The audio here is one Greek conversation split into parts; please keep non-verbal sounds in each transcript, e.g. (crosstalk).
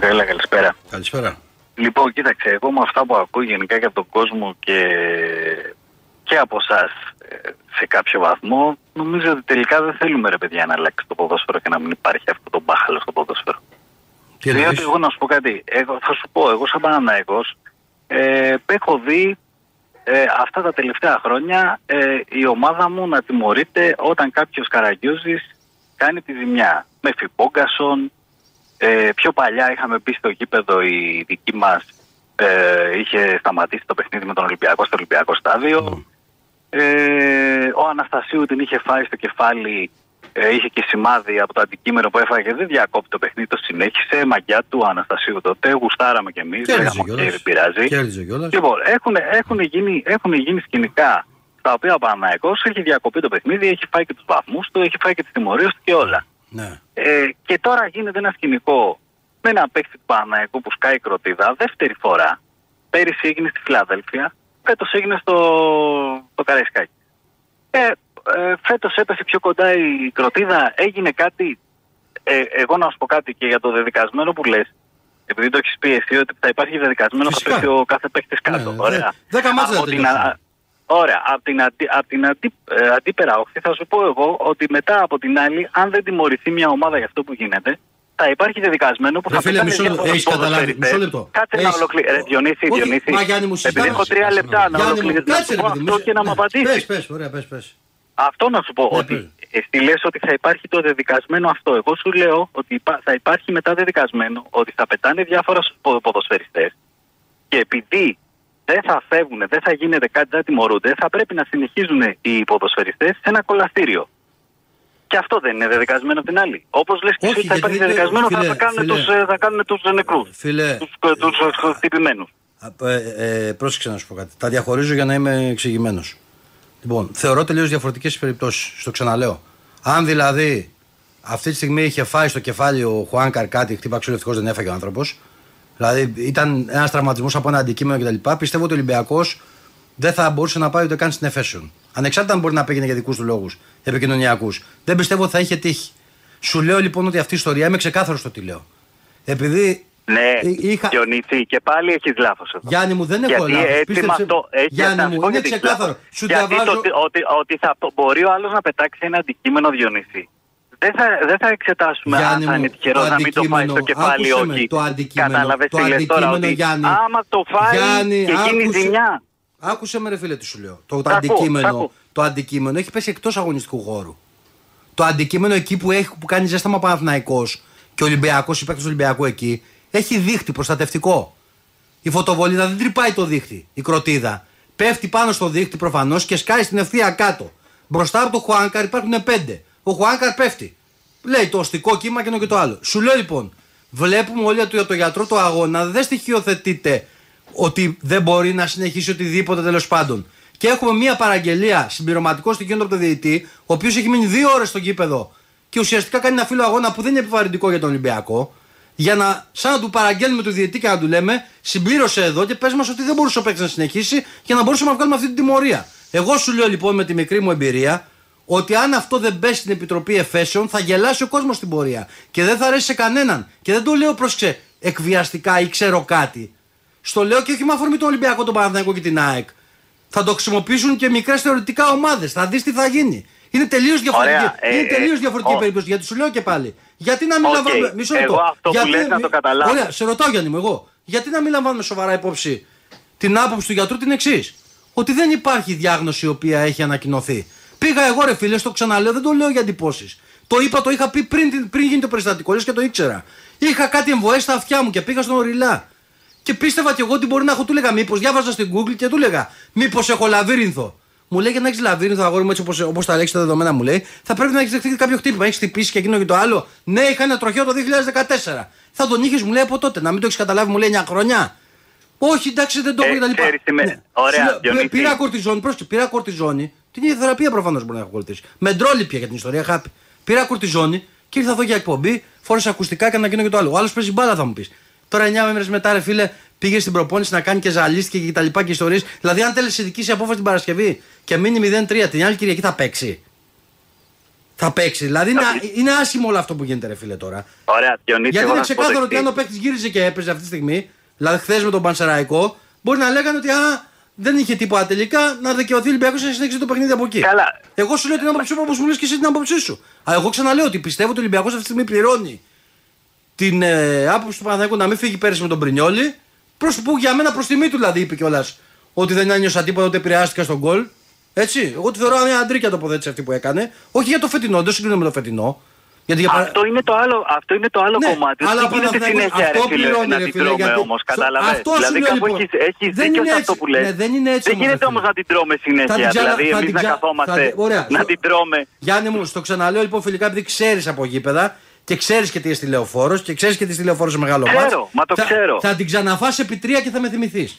Έλα, καλησπέρα. Καλησπέρα. Λοιπόν, κοίταξε, εγώ με αυτά που ακούω γενικά και από τον κόσμο και, και από εσάς σε κάποιο βαθμό, νομίζω ότι τελικά δεν θέλουμε ρε παιδιά να αλλάξει το ποδόσφαιρο και να μην υπάρχει αυτό το μπάχαλο στο ποδόσφαιρο. Τι Διότι εννοείς; εγώ να σου πω κάτι, εγώ, θα σου πω, εγώ σαν Παναναϊκός ε, έχω δει ε, αυτά τα τελευταία χρόνια ε, η ομάδα μου να τιμωρείται όταν κάποιος Καραγκιόζης κάνει τη ζημιά. Με Φινμπόγκασον, ε, πιο παλιά είχαμε πει στο γήπεδο η δική μας ε, είχε σταματήσει το παιχνίδι με τον Ολυμπιακό στο Ολυμπιακό στάδιο. Ε, ο Αναστασίου την είχε φάει στο κεφάλι, ε, είχε και σημάδι από το αντικείμενο που έφαγε. Δεν διακόπτει το παιχνίδι, το συνέχισε. Μαγκιά του Αναστασίου τότε. Γουστάραμε κι εμείς. Κέρδισε Λέγαμε, «OK, κιόλας. δεν πειράζει. Κέρδισε κιόλας. Λοιπόν, έχουν, έχουν, γίνει, έχουν γίνει σκηνικά τα οποία ο Παναναϊκός έχει διακοπεί το παιχνίδι, έχει φάει και τους βαθμούς του, έχει φάει και τις τιμωρίες του και όλα. Ναι. Ε, και τώρα γίνεται ένα σκηνικό με ένα παίκτη του Παναναϊκού που σκάει κροτίδα δεύτερη φορά. Πέρυσι έγινε στη Φιλαδέλφια, φέτος έγινε στο, στο Καραϊσκάκι. Ε, ε, φέτος έπεσε πιο κοντά η κροτίδα, έγινε κάτι. Ε, εγώ να σου πω κάτι και για το δεδικασμένο που λες, επειδή το έχεις πει εσύ ότι θα υπάρχει δεδικασμένο, Φυσικά. θα πέσει ο κάθε παίκτης κάτω. Ναι, Ωραία. δε- δέκα μάτς Από δεν την τελείωσαν. α- Ωραία. Από την, αντι, απ' την αντι, ε, αντίπερα όχθη θα σου πω εγώ ότι μετά από την άλλη, αν δεν τιμωρηθεί μια ομάδα για αυτό που γίνεται, θα υπάρχει δεδικασμένο που Ρε θα φίλε, πετάνε μισό λεπτό. διάφορους Έχεις καταλάβει. ποδοσφαιριστές. Μισό λεπτό. Κάτσε να Έχεις- ολοκληρώσει. Ρε Διονύση, Όχι, Διονύση. μα, Γιάννη μου, Επειδή συζητάμε. έχω τρία λεπτά να Γιάννη μου, ολοκληρώσω. κάτσε, ρε Να σου παιδί πω μου. αυτό και να μου Πες, απαντήσεις. πες, ωραία, πες, πες. Αυτό να σου πω, Ναι, ότι πες. εσύ λες ότι θα υπάρχει το δεδικασμένο αυτό. Εγώ σου λέω ότι υπά- θα υπάρχει μετά δεδικασμένο ότι θα πετάνε διάφορα πο- ποδοσφαιριστές και επειδή δεν θα φεύγουν, δεν θα γίνεται κάτι, δεν θα τιμωρούνται, θα πρέπει να συνεχίζουν οι ποδοσφαιριστές σε ένα κολλαστήριο. Και αυτό δεν είναι δεδικασμένο απ' την άλλη. Όπως λες και Όχι, εσύ ότι θα γιατί υπάρχει δεν- δεδικασμένο, φίλε, θα, θα κάνουν φίλε. τους, ε, θα κάνουν τους ε, νεκρούς. Φίλε, Τους, ε, τους, ε, χτυπημένους. Α, Ε, ε, πρόσεξε να σου πω κάτι. Τα διαχωρίζω για να είμαι εξηγημένος. Λοιπόν, θεωρώ τελείως διαφορετικές τι περιπτώσεις. Στο ξαναλέω. Αν δηλαδή αυτή τη στιγμή είχε φάει στο κεφάλι ο Χουάνκαρ κάτι, χτύπαξε ευτυχώ δεν έφαγε ο άνθρωπος. Δηλαδή ήταν ένας τραυματισμός από ένα αντικείμενο κτλ. Πιστεύω ότι ο Ολυμπιακός δεν θα μπορούσε να πάει ούτε καν στην Εφέσεων. Ανεξάρτητα αν μπορεί να πήγαινε για δικούς του λόγους επικοινωνιακούς. Δεν πιστεύω ότι θα είχε τύχει. Σου λέω λοιπόν ότι αυτή η ιστορία είμαι ξεκάθαρος στο τι λέω. Επειδή Ναι, Εί- είχα- Διονύση, και πάλι έχεις λάθος εδώ. Γιάννη μου, δεν έχω Γιατί λάθος. έτσι Πίστεψε- με αυτό, έτσι Γιάννη να μου, σου πω είναι γιατί έχεις ξεκάθαρο. λάθος. Σου γιατί διαβάζω. το, ότι, ότι, ότι θα μπορεί ο άλλος να πετάξει ένα αντικείμενο Διονύση. Δεν θα, δεν θα εξετάσουμε Γιάννη αν θα μου, είναι τυχερό το να μην το φάει στο αντικείμενο, κεφάλι άκουσε με, όχι. το αντικείμενο, Κατάλαβες το τι λες τώρα, αντικείμενο, ότι Γιάννη. άμα το φάει Γιάννη, και γίνει άκουσε- ζημιά. Άκουσε με ρε φίλε τι σου λέω. Το, το Σ' ακούω, σ' αντικείμενο, ακούω. το αντικείμενο έχει πέσει εκτός αγωνιστικού χώρου. Το αντικείμενο εκεί που, έχει, που κάνει ζέσταμα ο Παναθηναϊκός και ο Ολυμπιακός, η παίκτης του Ολυμπιακού εκεί, έχει δίχτυ προστατευτικό. Η φωτοβολίδα δεν τρυπάει το δίχτυ, η κροτίδα. Πέφτει πάνω στο δίχτυ προφανώς και σκάει στην ευθεία κάτω. Μπροστά από το Χουάνκαρ υπάρχουν πέντε. Ο Χουάνκαρ πέφτει. Λέει το οστικό κύμα και ένα και το άλλο. Σου λέω λοιπόν, βλέπουμε όλοι το, το γιατρό το αγώνα, δεν στοιχειοθετείται ότι δεν μπορεί να συνεχίσει οτιδήποτε τέλος πάντων. Και έχουμε μια παραγγελία συμπληρωματικό στοιχείο από τον διαιτητή, ο οποίος έχει μείνει δύο ώρες στο γήπεδο και ουσιαστικά κάνει ένα φύλλο αγώνα που δεν είναι επιβαρυντικό για τον Ολυμπιακό. Για να, σαν να του παραγγέλνουμε του διαιτητή και να του λέμε, συμπλήρωσε εδώ και πες μας ότι δεν μπορούσε ο παίκτης να συνεχίσει για να μπορούσαμε να βγάλουμε αυτή την τιμωρία. Εγώ σου λέω λοιπόν με τη μικρή μου εμπειρία ότι αν αυτό δεν πέσει στην Επιτροπή Εφέσεων θα γελάσει ο κόσμος στην πορεία. Και δεν θα αρέσει σε κανέναν. Και δεν το λέω πρόσεξε εκβιαστικά ή ξέρω κάτι. Στο λέω και όχι με αφορμή τον Ολυμπιακό, τον Παναθηναϊκό και την ΑΕΚ. Θα το χρησιμοποιήσουν και μικρές θεωρητικά ομάδες. Θα δεις τι θα γίνει. Είναι τελείως διαφορετική, Ωραία, ε, είναι ε, τελείως διαφορετική ο- περίπτωση. Γιατί σου λέω και πάλι. Γιατί να μην Οκ, λαμβάνουμε. Μισό λεπτό. εγώ αυτό που Γιατί- λες να το καταλάβω. Ωραία, σε ρωτάω Γιάννη μου, εγώ. Γιατί να μην λαμβάνουμε σοβαρά υπόψη την άποψη του γιατρού την εξής; Ότι δεν υπάρχει διάγνωση η οποία έχει ανακοινωθεί. Πήγα εγώ ρε φίλε, στο ξαναλέω, δεν το λέω για εντυπώσεις. Το είπα, το είχα πει πριν, την- πριν γίνει το περιστατικό, λες και το ήξερα. Είχα κάτι εμβοές στα αυτιά μου και πήγα στον οριλά. Και πίστευα κι εγώ ότι μπορεί να έχω, του λέγα μήπως, διάβαζα στην Google και του λέγα Μήπως έχω λαβύρινθο. Μου λέει για να έχεις λαβύρινθο αγόρι μου έτσι όπως όπως τα λέξεις τα δεδομένα μου λέει, θα πρέπει να έχεις δεχτεί κάποιο χτύπημα. Έχεις χτυπήσει και εκείνο και το άλλο. Ναι, είχα ένα τροχαίο το 2014. Θα τον είχες, μου λέει από τότε. Να μην το έχεις καταλάβει, μου λέει 9 χρόνια. Όχι, εντάξει, δεν το έχω Ε, κτλ. ξέρεις τι με- Ναι. Ωραία, Σου λέω, Διονύση. Πήρα κορτιζόνη, πρόσεχε, πήρα κορτιζόνη. Την ίδια θεραπεία προφανώς μπορεί να έχω ακολουθήσει. Με ντρόλιπια για την ιστορία, χάπη. Πήρα κορτιζόνη και ήρθα εδώ για εκπομπή, φόρεσα ακουστικά και ένα εκείνο και το άλλο. Ο άλλος παίζει μπάλα, θα μου πεις. Τώρα 9 μέρες μετά, ρε φίλε, πήγε στην προπόνηση να κάνει και ζαλίστηκε και τα λοιπά και ιστορίες. Δηλαδή, αν τέλει ειδική απόφαση την Παρασκευή και μείνει 0-3 την άλλη Κυριακή, θα παίξει. Θα παίξει. Δηλαδή, είναι, είναι άσχημο όλο αυτό που γίνεται, ρε φίλε τώρα. Ωραία, Διονύση, Γιατί εγώ είναι να σου πω το ξεκάθαρο ότι αν ο εξής. παίκτης γύριζε και έπαιζε αυτή τη στιγμή, δηλαδή χθες με τον Πανσεραϊκό, μπορεί να λέγανε ότι α, δεν είχε τίποτα τελικά να δικαιωθεί ο Ολυμπιακός να συνέχισε το παιχνίδι από εκεί. Καλά. Εγώ σου λέω την άποψή μου όπως μου λες και εσύ την άποψή σου. Α, εγώ ξαναλέω ότι πιστεύω ότι ο Ολυμπιακός αυτή τη στιγμή πληρώνει την ε, άποψη του Παναθηναϊκού να μην φύγει πέρυσι με τον Πρινιόλη. Προς που για μένα προς τιμή του δηλαδή είπε κιόλας ότι δεν ένιωσα τίποτα, ότι επηρεάστηκα στον γκολ. Έτσι. Εγώ τη θεωρώ μια αντρίκια τοποθέτηση αυτή που έκανε. Όχι για το φετινό, δεν συγκρίνω με το φετινό. Γιατί για παρα- Αυτό είναι το άλλο, αυτό είναι το άλλο Ναι, κομμάτι. αλλά Δεν γίνεται Παναθηναϊκός συνέχεια ρε αυτό φίλε, πληρώνει, να ρε την φίλε, τρώμε γιατί- όμως, στο- καταλαβαίνεις. αυτό σου Δηλαδή λέω, κάπου λοιπόν. έχεις, έχεις Δεν δίκιο είναι σε έτσι. αυτό που λες. Ναι, δεν είναι έτσι Δεν όμως, γίνεται ρε όμως φίλε. να την τρώμε Θα την συνέχεια. ξανα- Δηλαδή θα εμείς την να ξα- καθόμαστε θα την- ωραία. να Στο- την τρώμε. Γιάννη μου, στο ξαναλέω λοιπόν φιλικά, επειδή ξέρεις από γήπεδα και ξέρεις και τι είναι τηλεοφόρο και ξέρεις και τι τηλεοφόρο σε μεγάλο Ξέρω, μάτς, μα το θα, ξέρω. Θα την ξαναφάς επί τρία και θα με θυμηθείς.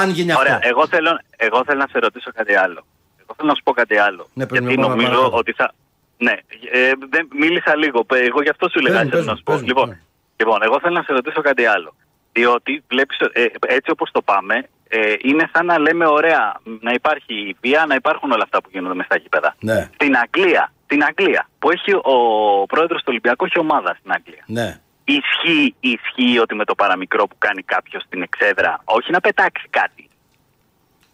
Αν γίνει αυτό. Ωραία, εγώ θέλω, εγώ θέλω να σε ρωτήσω κάτι άλλο. Εγώ θέλω να σου πω κάτι άλλο. Ναι, πρέπει γιατί να πάμε νομίζω παρακάτω. ότι θα. Ναι, ε, δεν, μίλησα λίγο. Πε- Εγώ γι' αυτό σου έλεγα, Πες μου, θέλω πες να μου, σου πω. πες μου, Λοιπόν, ναι. λοιπόν, εγώ θέλω να σε ρωτήσω κάτι άλλο. Διότι βλέπεις, ε, έτσι όπως το πάμε, ε, είναι σαν να λέμε ωραία, να υπάρχει η βία, να υπάρχουν όλα αυτά που γίνονται μες στα γήπεδα. Ναι. Στην Αγγλία, στην Αγγλία, που έχει ο πρόεδρος του Ολυμπιακού, έχει ομάδα στην Αγγλία. Ναι. Ισχύει, ισχύει ότι με το παραμικρό που κάνει κάποιος στην εξέδρα, όχι να πετάξει κάτι.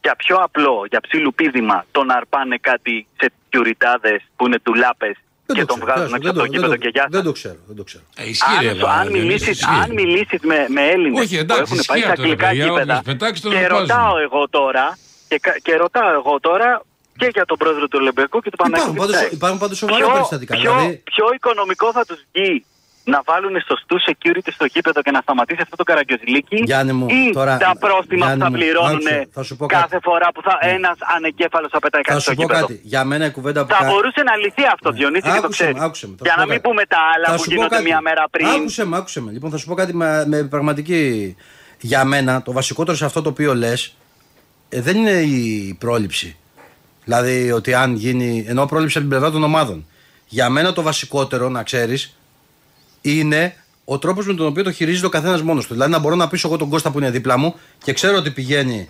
Για πιο απλό, για ψιλουπίδημα, τον αρπάνε κάτι σε τιουριτάδε που είναι τουλάπε Δεν και το τον ξέρω, βγάζουν δεν έξω από το- το δεν γήπεδο το- και γεια Δεν σας. το ξέρω. Δεν το ξέρω. Ε, ισχύει, ρε, Αν, βα- αν, Διονύση, μιλήσεις, ισχύει. αν μιλήσεις με, με Έλληνες Όχι, που εντάξει, έχουν πάει ισχύει στα αυτό, ρε αγγλικά παιδιά, όποιος γήπεδα πετάξεις, τον και αρπάζουν. ρωτάω εγώ τώρα και, κα- και ρωτάω εγώ τώρα και για τον πρόεδρο του Ολυμπιακού και του Υπάρχουν Παναγιώτη. πάντως- υπάρχουν πάντως σοβαρά Ποιο- περιστατικά, Ποιο, δηλαδή- ποιο οικονομικό θα τους βγει να βάλουν σωστού security στο γήπεδο και να σταματήσει αυτό το καραγκιόζηλίκι Γιάννη μου, ή τώρα- τα πρόστιμα Γιάννη που θα μου, πληρώνουν άκουσε, θα σου πω κάθε κάτι. φορά που θα Ναι. ένας ανεκέφαλος θα πετάει Θα κάτι στο σου πω γήπεδο. κάτι. Για μένα η κουβέντα που Θα κα- μπορούσε να λυθεί αυτό, Ναι. Διονύση, και το Άκουσε με, ξέρει. άκουσε με, θα Για σου να πω μην κάτι. πούμε τα άλλα Θα που σου πω γίνονται κάτι. μία μέρα πριν. Άκουσε με, άκουσε με. Λοιπόν, θα σου πω κάτι με, με πραγματική. Για μένα, το βασικότερο σε αυτό το οποίο λες δεν είναι η πρόληψη. Δηλαδή ότι αν γίνει. ενώ πρόληψη από την πλευρά των ομάδων. Για μένα το βασικότερο, να ξέρεις, είναι ο τρόπος με τον οποίο το χειρίζεται ο καθένας μόνος του. Δηλαδή να μπορώ να πείσω εγώ τον Κώστα που είναι δίπλα μου και ξέρω ότι πηγαίνει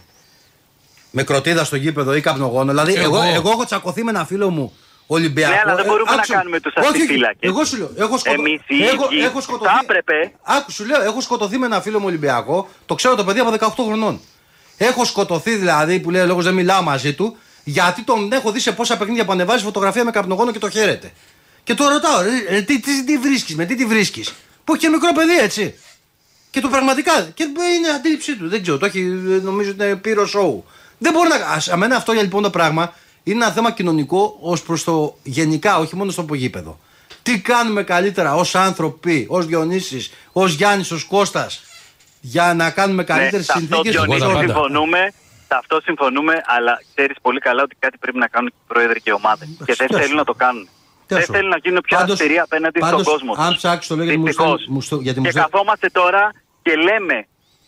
με κροτίδα στο γήπεδο ή καπνογόνο. Δηλαδή, εγώ, Εγώ. εγώ έχω τσακωθεί με ένα φίλο μου Ολυμπιακό. Ναι, αλλά δεν Ε, μπορούμε να άκουσε με. κάνουμε τους Όχι, όχι, αστιφύλακες. Εγώ σου λέω. Έχω, σκοτω... Εμείς οι έχω, ίδιοι έχω σκοτωθεί. θα έπρεπε. Άκου, σου λέω, έχω σκοτωθεί με ένα φίλο μου Ολυμπιακό. Το ξέρω το παιδί από 18 χρονών. Έχω σκοτωθεί δηλαδή που λέει ο λόγος δεν μιλάω μαζί του. Γιατί τον έχω δει σε πόσα παιχνίδια που ανεβάζει φωτογραφία με καπνογόνο και το χαίρεται. Και το ρωτάω, ρε, ε, τι, τι, τι βρίσκεις, με τι τη βρίσκεις; Που έχει και μικρό παιδί έτσι. Και το πραγματικά. Και είναι αντίληψή του. Δεν ξέρω. Το έχει, νομίζω ότι είναι πύρο σοου. Δεν μπορεί να. Ας, αμένα αυτό για λοιπόν το πράγμα είναι ένα θέμα κοινωνικό ως προς το γενικά, όχι μόνο στο γήπεδο. Τι κάνουμε καλύτερα ως άνθρωποι, ως Διονύσης, ως Γιάννης, ως Κώστας, για να κάνουμε καλύτερες ναι, σε αυτό συνθήκες; Εγώ Διονύση τα πάντα. συμφωνούμε, σε αυτό συμφωνούμε, αλλά ξέρεις πολύ καλά ότι κάτι πρέπει να κάνουν και οι πρόεδροι και οι ομάδες. Και δεν τι θέλουν σου. να το κάνουν. Τι Δεν σου. θέλουν να γίνουν πιο Πάντως- αυστηροί απέναντι πάντως, στον κόσμο. αν τους. ψάξεις το λέω γιατί μου Δυστυχώς. στέλνει- μου στέλνει- γιατί μου Και στέλνει- καθόμαστε τώρα και λέμε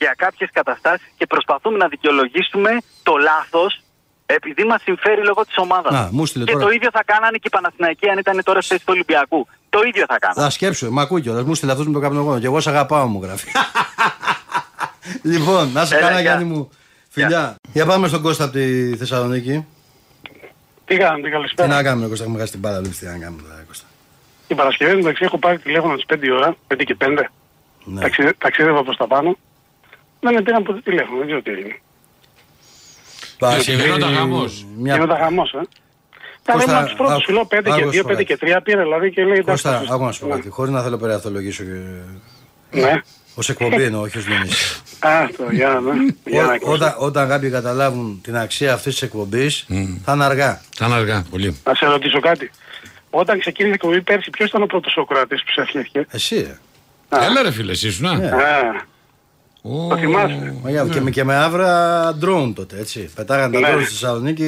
για κάποιες καταστάσεις και προσπαθούμε να δικαιολογήσουμε το λάθος επειδή μας συμφέρει λόγω της ομάδας. Να, μου στείλε Και τώρα. το ίδιο θα κάνανε και οι Παναθηναϊκοί αν ήταν τώρα στη θέση του Ολυμπιακού. Το ίδιο θα κάνανε. Θα σκέψω, μ' ακούει κιόλας. Μου στείλε αυτό με το καπνογόνο. Και εγώ σε αγαπάω, μου γράφει. (laughs) λοιπόν, να σε Έλα, καλά, γεια. Γιάννη μου. Φιλιά. Για πάμε στον Κώστα από τη Θεσσαλονίκη. Τι κάνετε, Τι καλησπέρα. να κάνουμε, Κώστα, έχουμε χάσει την μπάλα. Τι να κάνουμε τώρα, Κώστα. Την Παρασκευή εντάξει έχω πάρει τηλέφωνο τις 5 η ώρα, 5 και 5. Ναι. Ταξιδε, ταξίδευα προς τα πάνω. Δεν με πήραν ποτέ τηλέφωνο, δεν ξέρω τι έγινε. Παρασκευή, γινόταν χαμός. Μια... Γινόταν χαμός, ε. Τα Κώστα, λέμε από τους πρώτους άκου- φιλό 5 άκου και να 2, σου πω 5 και κάτι. 3 πήρε δηλαδή και λέει εντάξει. Κώστα, θα σου- άκου να σου πω Ναι. κάτι. Χωρίς να θέλω περιαθολογήσω και. Ναι. Ω εκπομπή εννοώ, όχι ως Διονύση. Α, το, για να δω. Για να Ό- ακούσω. όταν, όταν κάποιοι καταλάβουν την αξία αυτής της εκπομπής, θα είναι αργά. Θα είναι αργά, πολύ. Να σε ρωτήσω κάτι. Όταν ξεκίνησε η εκπομπή πέρσι, ποιος ήταν ο πρώτος Σοκράτης που σε έφτιαχε. Εσύ, ε. Έλα ρε φίλε, εσύ ήσουν. Ναι. α. Α, Ω, το θυμάσαι. Μαγιά, και, με, και με άβρα ντρόουν τότε, έτσι. Πετάγανε τα Ναι. ντρόουν στη Θεσσαλονίκη.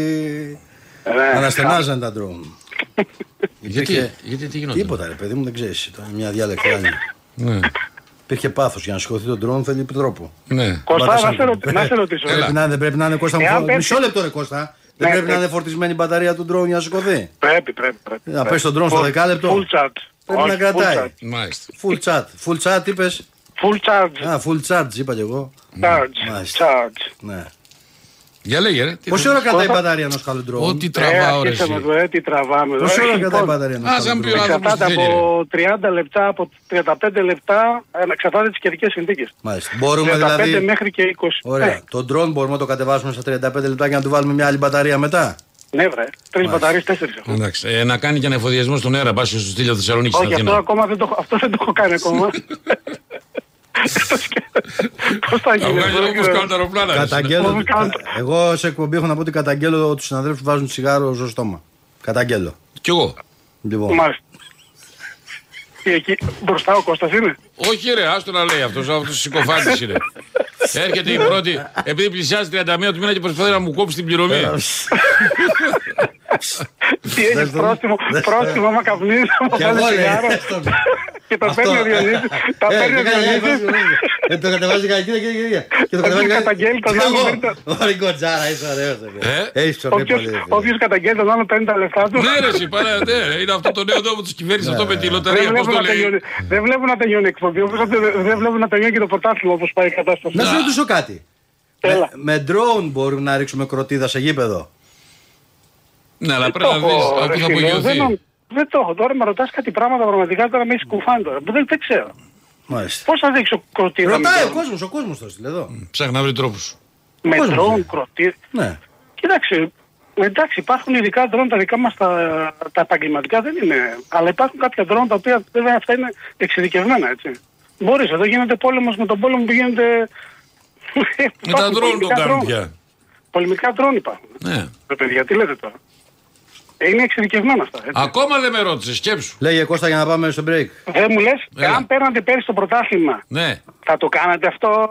Ε, ναι. Αναστενάζαν τα ντρόουν. Γιατί, Υπήρχε- γιατί τι γινόταν. Τίποτα ρε παιδί μου δεν ξέρεις. Ήταν μια διάλεκτη άλλη. Ναι. Υπήρχε πάθος για να σηκωθεί τον ντρόουν θέλει τρόπο. ναι. Κώστα, Μπάτασαν. να σε, ρωτη- να σε ρωτήσω. Έλα. Πρέπει να, δεν πρέπει να είναι Κώστα μου Εάν φο- πέσει- Μισό λεπτό ρε Κώστα. Δεν Ναι, πρέπει να ναι. είναι φορτισμένη η μπαταρία του ντρόουν για να σηκωθεί. Πρέπει, πρέπει. πρέπει Να πρέπει. πέσει τον drone στο Full- δεκάλεπτο. Full chat. Πρέπει Όχι, να κρατάει. Full chat. Μάλιστα. Full chat. Full chat είπες. Full charge. Α, full charge είπα κι εγώ. Charge. Μάλιστα. Charge. Ναι. Για λέγε ρε. τι Πόση θες. ώρα κρατάει η Κώστα. μπαταρία ενός καλού ντρόουν. Ό,τι Ε, τραβάω ρε αρχίσαμε εσύ. εδώ, ε, τι τραβάμε. Πόση εδώ. ώρα Ε, κρατάει η λοιπόν, μπαταρία ενός Ας καλού αν πει ο ντρόουν. άνθρωπος τι Εξαρτάται θέλει. ρε. από 30 λεπτά, από 35 λεπτά, ε, εξαρτάται τις καιρικές συνθήκες. Μάλιστα. Μπορούμε 35 δηλαδή. μέχρι και 20. Ωραία. Ναι, Το drone μπορούμε να το κατεβάσουμε στα 35 λεπτά και να του βάλουμε μια άλλη μπαταρία μετά; ναι, βρε. Τρεις μπαταρίες, τέσσερις έχω. Εντάξει. Ε, να κάνει και ένα εφοδιασμό στον αέρα. Πάσει στο στήλιο Θεσσαλονίκη στην Όχι, αυτό Αθήνα. ακόμα δεν το, έχω- αυτό δεν το έχω κάνει ακόμα. (laughs) Πώς θα Θα γίνει. βγάλει αυτό, όπω δεν ξέρω. κάνουν τα αεροπλάνα. ρε. Καταγγέλλω. Μου κάνουν- Εγώ σε εκπομπή έχω να πω ότι καταγγέλλω του συναδέλφου που βάζουν τσιγάρο στο στόμα. Καταγγέλλω. Κι εγώ. Λοιπόν. Μάλιστα. Τι, Εκεί μπροστά ο Κώστας είναι; Όχι ρε, άστο να λέει αυτός. Αυτός συκοφάντη είναι. Έρχεται η πρώτη, επειδή πλησιάζει 31 του μήνα και προσπαθεί να μου κόψει την πληρωμή. Τι έχεις Δες το. πρόστιμο, Δες το. πρόστιμο άμα καπνίζεις, άμα Κι βάλεις εγώ, ρε, τσιγάρο. δες το. Και το Αυτό. παίρνει ο Διονύσης. Τα Ε, παίρνει ο δεν κάνει- Διονύσης. Ε, το κατεβάζει κανένα και και Και το Όποιος κατεβάζει καταγγέλει τον Κι άλλο εγώ. παίρνει τα- Ωραία, κοτζάρα, είσαι ωραίος. Ε; Έχεις ξορνεί Όποιος- πολύ. ρε, φίλε. Όποιος καταγγέλει τον άλλο παίρνει τα λεφτά του. Ναι, ρε, εσύ, παρά, ναι, ρε, είναι αυτό το νέο νόμο της κυβέρνησης, αυτό με τη Δεν λοταρία. Πώς βλέπουν, το να λέει. τελειώνει, δεν βλέπουν να τελειώνει η εκπομπή, όπως δεν- δεν βλέπουν να τελειώνει και το πρωτάθλημα όπως πάει η κατάσταση. Να σε ρωτήσω κάτι. Έλα. Με- Με drone μπορούμε να ρίξουμε κροτίδα σε γήπεδο; Ναι, αλλά Δεν πρέπει να το δει έχω, από ρε πού θα φίλε, δεν απογειωθεί. νο- Δεν το έχω. Τώρα με ρωτάς κάτι πράγματα πραγματικά τώρα με έχεις κουφάνει τώρα. Δεν, δεν ξέρω. Μάλιστα. Πώς θα δείξω κροτίδα με Ρωτάει ο drone? κόσμος, ο κόσμος το στείλε εδώ. Ψάχνει να βρει τρόπους. Με Πώς drone, είναι. κροτίδα. Ναι. Κοίταξε, εντάξει, υπάρχουν ειδικά drone τα δικά μας τα, τα επαγγελματικά δεν είναι. Αλλά υπάρχουν κάποια drone τα οποία βέβαια αυτά είναι εξειδικευμένα, έτσι. Μπορείς, εδώ γίνεται πόλεμος με τον πόλεμο που γίνεται... Με τα Υπάρχουν ντρόν τον πολεμικά κάνουν drone. πια. Πολεμικά drone υπάρχουν. Ναι. Ρε παιδιά, τι λέτε τώρα. Ε, Είναι εξειδικευμένα αυτά. Έτσι. Ακόμα δεν με ρώτησες, σκέψου. Λέγε Κώστα για να πάμε στο break. Δεν μου λες, Έλα. αν παίρνατε πέρυσι το πρωτάθλημα, Ναι. θα το κάνατε αυτό,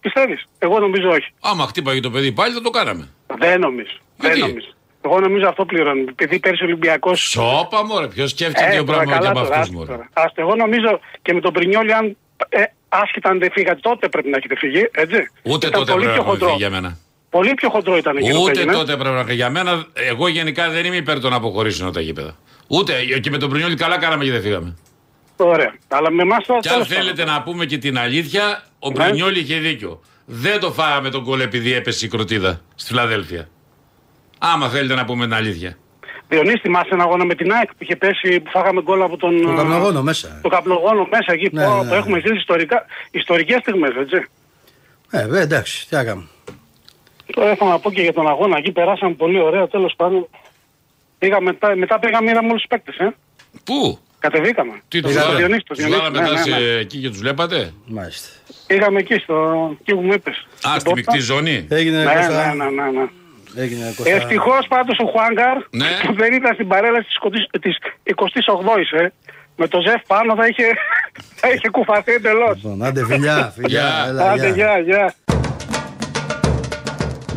πιστεύεις; Εγώ νομίζω όχι. Άμα χτύπαγε το παιδί πάλι θα το κάναμε. Δεν νομίζω. Γιατί; Δεν νομίζω. Εγώ νομίζω αυτό πληρώνει. Επειδή πέρυσι ο Ολυμπιακός Σώπα μωρέ, ποιος σκέφτεται δύο Ε, τώρα, πράγματα και από τώρα, αυτούς άστο μωρέ. τώρα. Άστο, εγώ νομίζω και με τον Πρινιόλι, αν ε, άσχετα αν δεν φύγατε, τότε πρέπει να έχετε φύγει, έτσι. Ούτε Ήταν τότε πολύ πρέπει πιο να έχουμε χοντρό. φύγει για μένα. Πολύ πιο χοντρό ήταν εκεί το Ούτε έγινε. τότε πρέπει να Για μένα, εγώ γενικά δεν είμαι υπέρ των αποχωρήσεων τα γήπεδα. Ούτε και με τον Πρινιόλη καλά κάναμε και δεν φύγαμε. Ωραία. Αλλά με εμάς τώρα Και αν τέλος πάντων. θέλετε να πούμε και την αλήθεια, ο Ναι. Πρινιόλη είχε δίκιο. Δεν το φάγαμε τον κόλ επειδή έπεσε η κροτίδα στη Φιλαδέλφια. Άμα θέλετε να πούμε την αλήθεια. Διονύση, θυμάσαι ένα αγώνα με την ΑΕΚ που είχε πέσει, που φάγαμε γκολ από τον... Το καπνογόνο μέσα. Το καπνογόνο μέσα εκεί. Ναι, που ναι, Το ναι. έχουμε ζήσει ιστορικά, ιστορικές στιγμές, έτσι. Ε, βε, εντάξει, τι να κάνουμε. Τώρα έχω να πω και για τον αγώνα. Εκεί περάσαμε πολύ ωραία, τέλος πάντων. Πήγαμε, μετά, μετά πήγαμε είδαμε όλους τους παίκτες, ε. Πού, Κατεβήκαμε. τι Το τους Πήγατε. Διονύση, το Τους Διονύση, βάλαμε ναι, μετά ναι, ναι. σε- εκεί και τους βλέπατε; Μάλιστα. Πήγαμε εκεί, στο... εκεί που μου είπες. Α, Στην στη πόρτα. μεικτή ζώνη; Έγινε Ναι, Κώστα. ναι, ναι, ναι, ναι. Έγινε Κώστα. Ευτυχώς πάντως ο Χουάνγκαρ Ναι. που δεν ήταν στην παρέλαση της 20 της 28ης, ε. Με το Ζεφ πάνω θα είχε, (laughs) θα είχε κουφαθεί εντελώς. Λοιπόν, άντε φιλιά, φιλιά. Γεια. έλα, Άντε, γεια. γεια, γεια.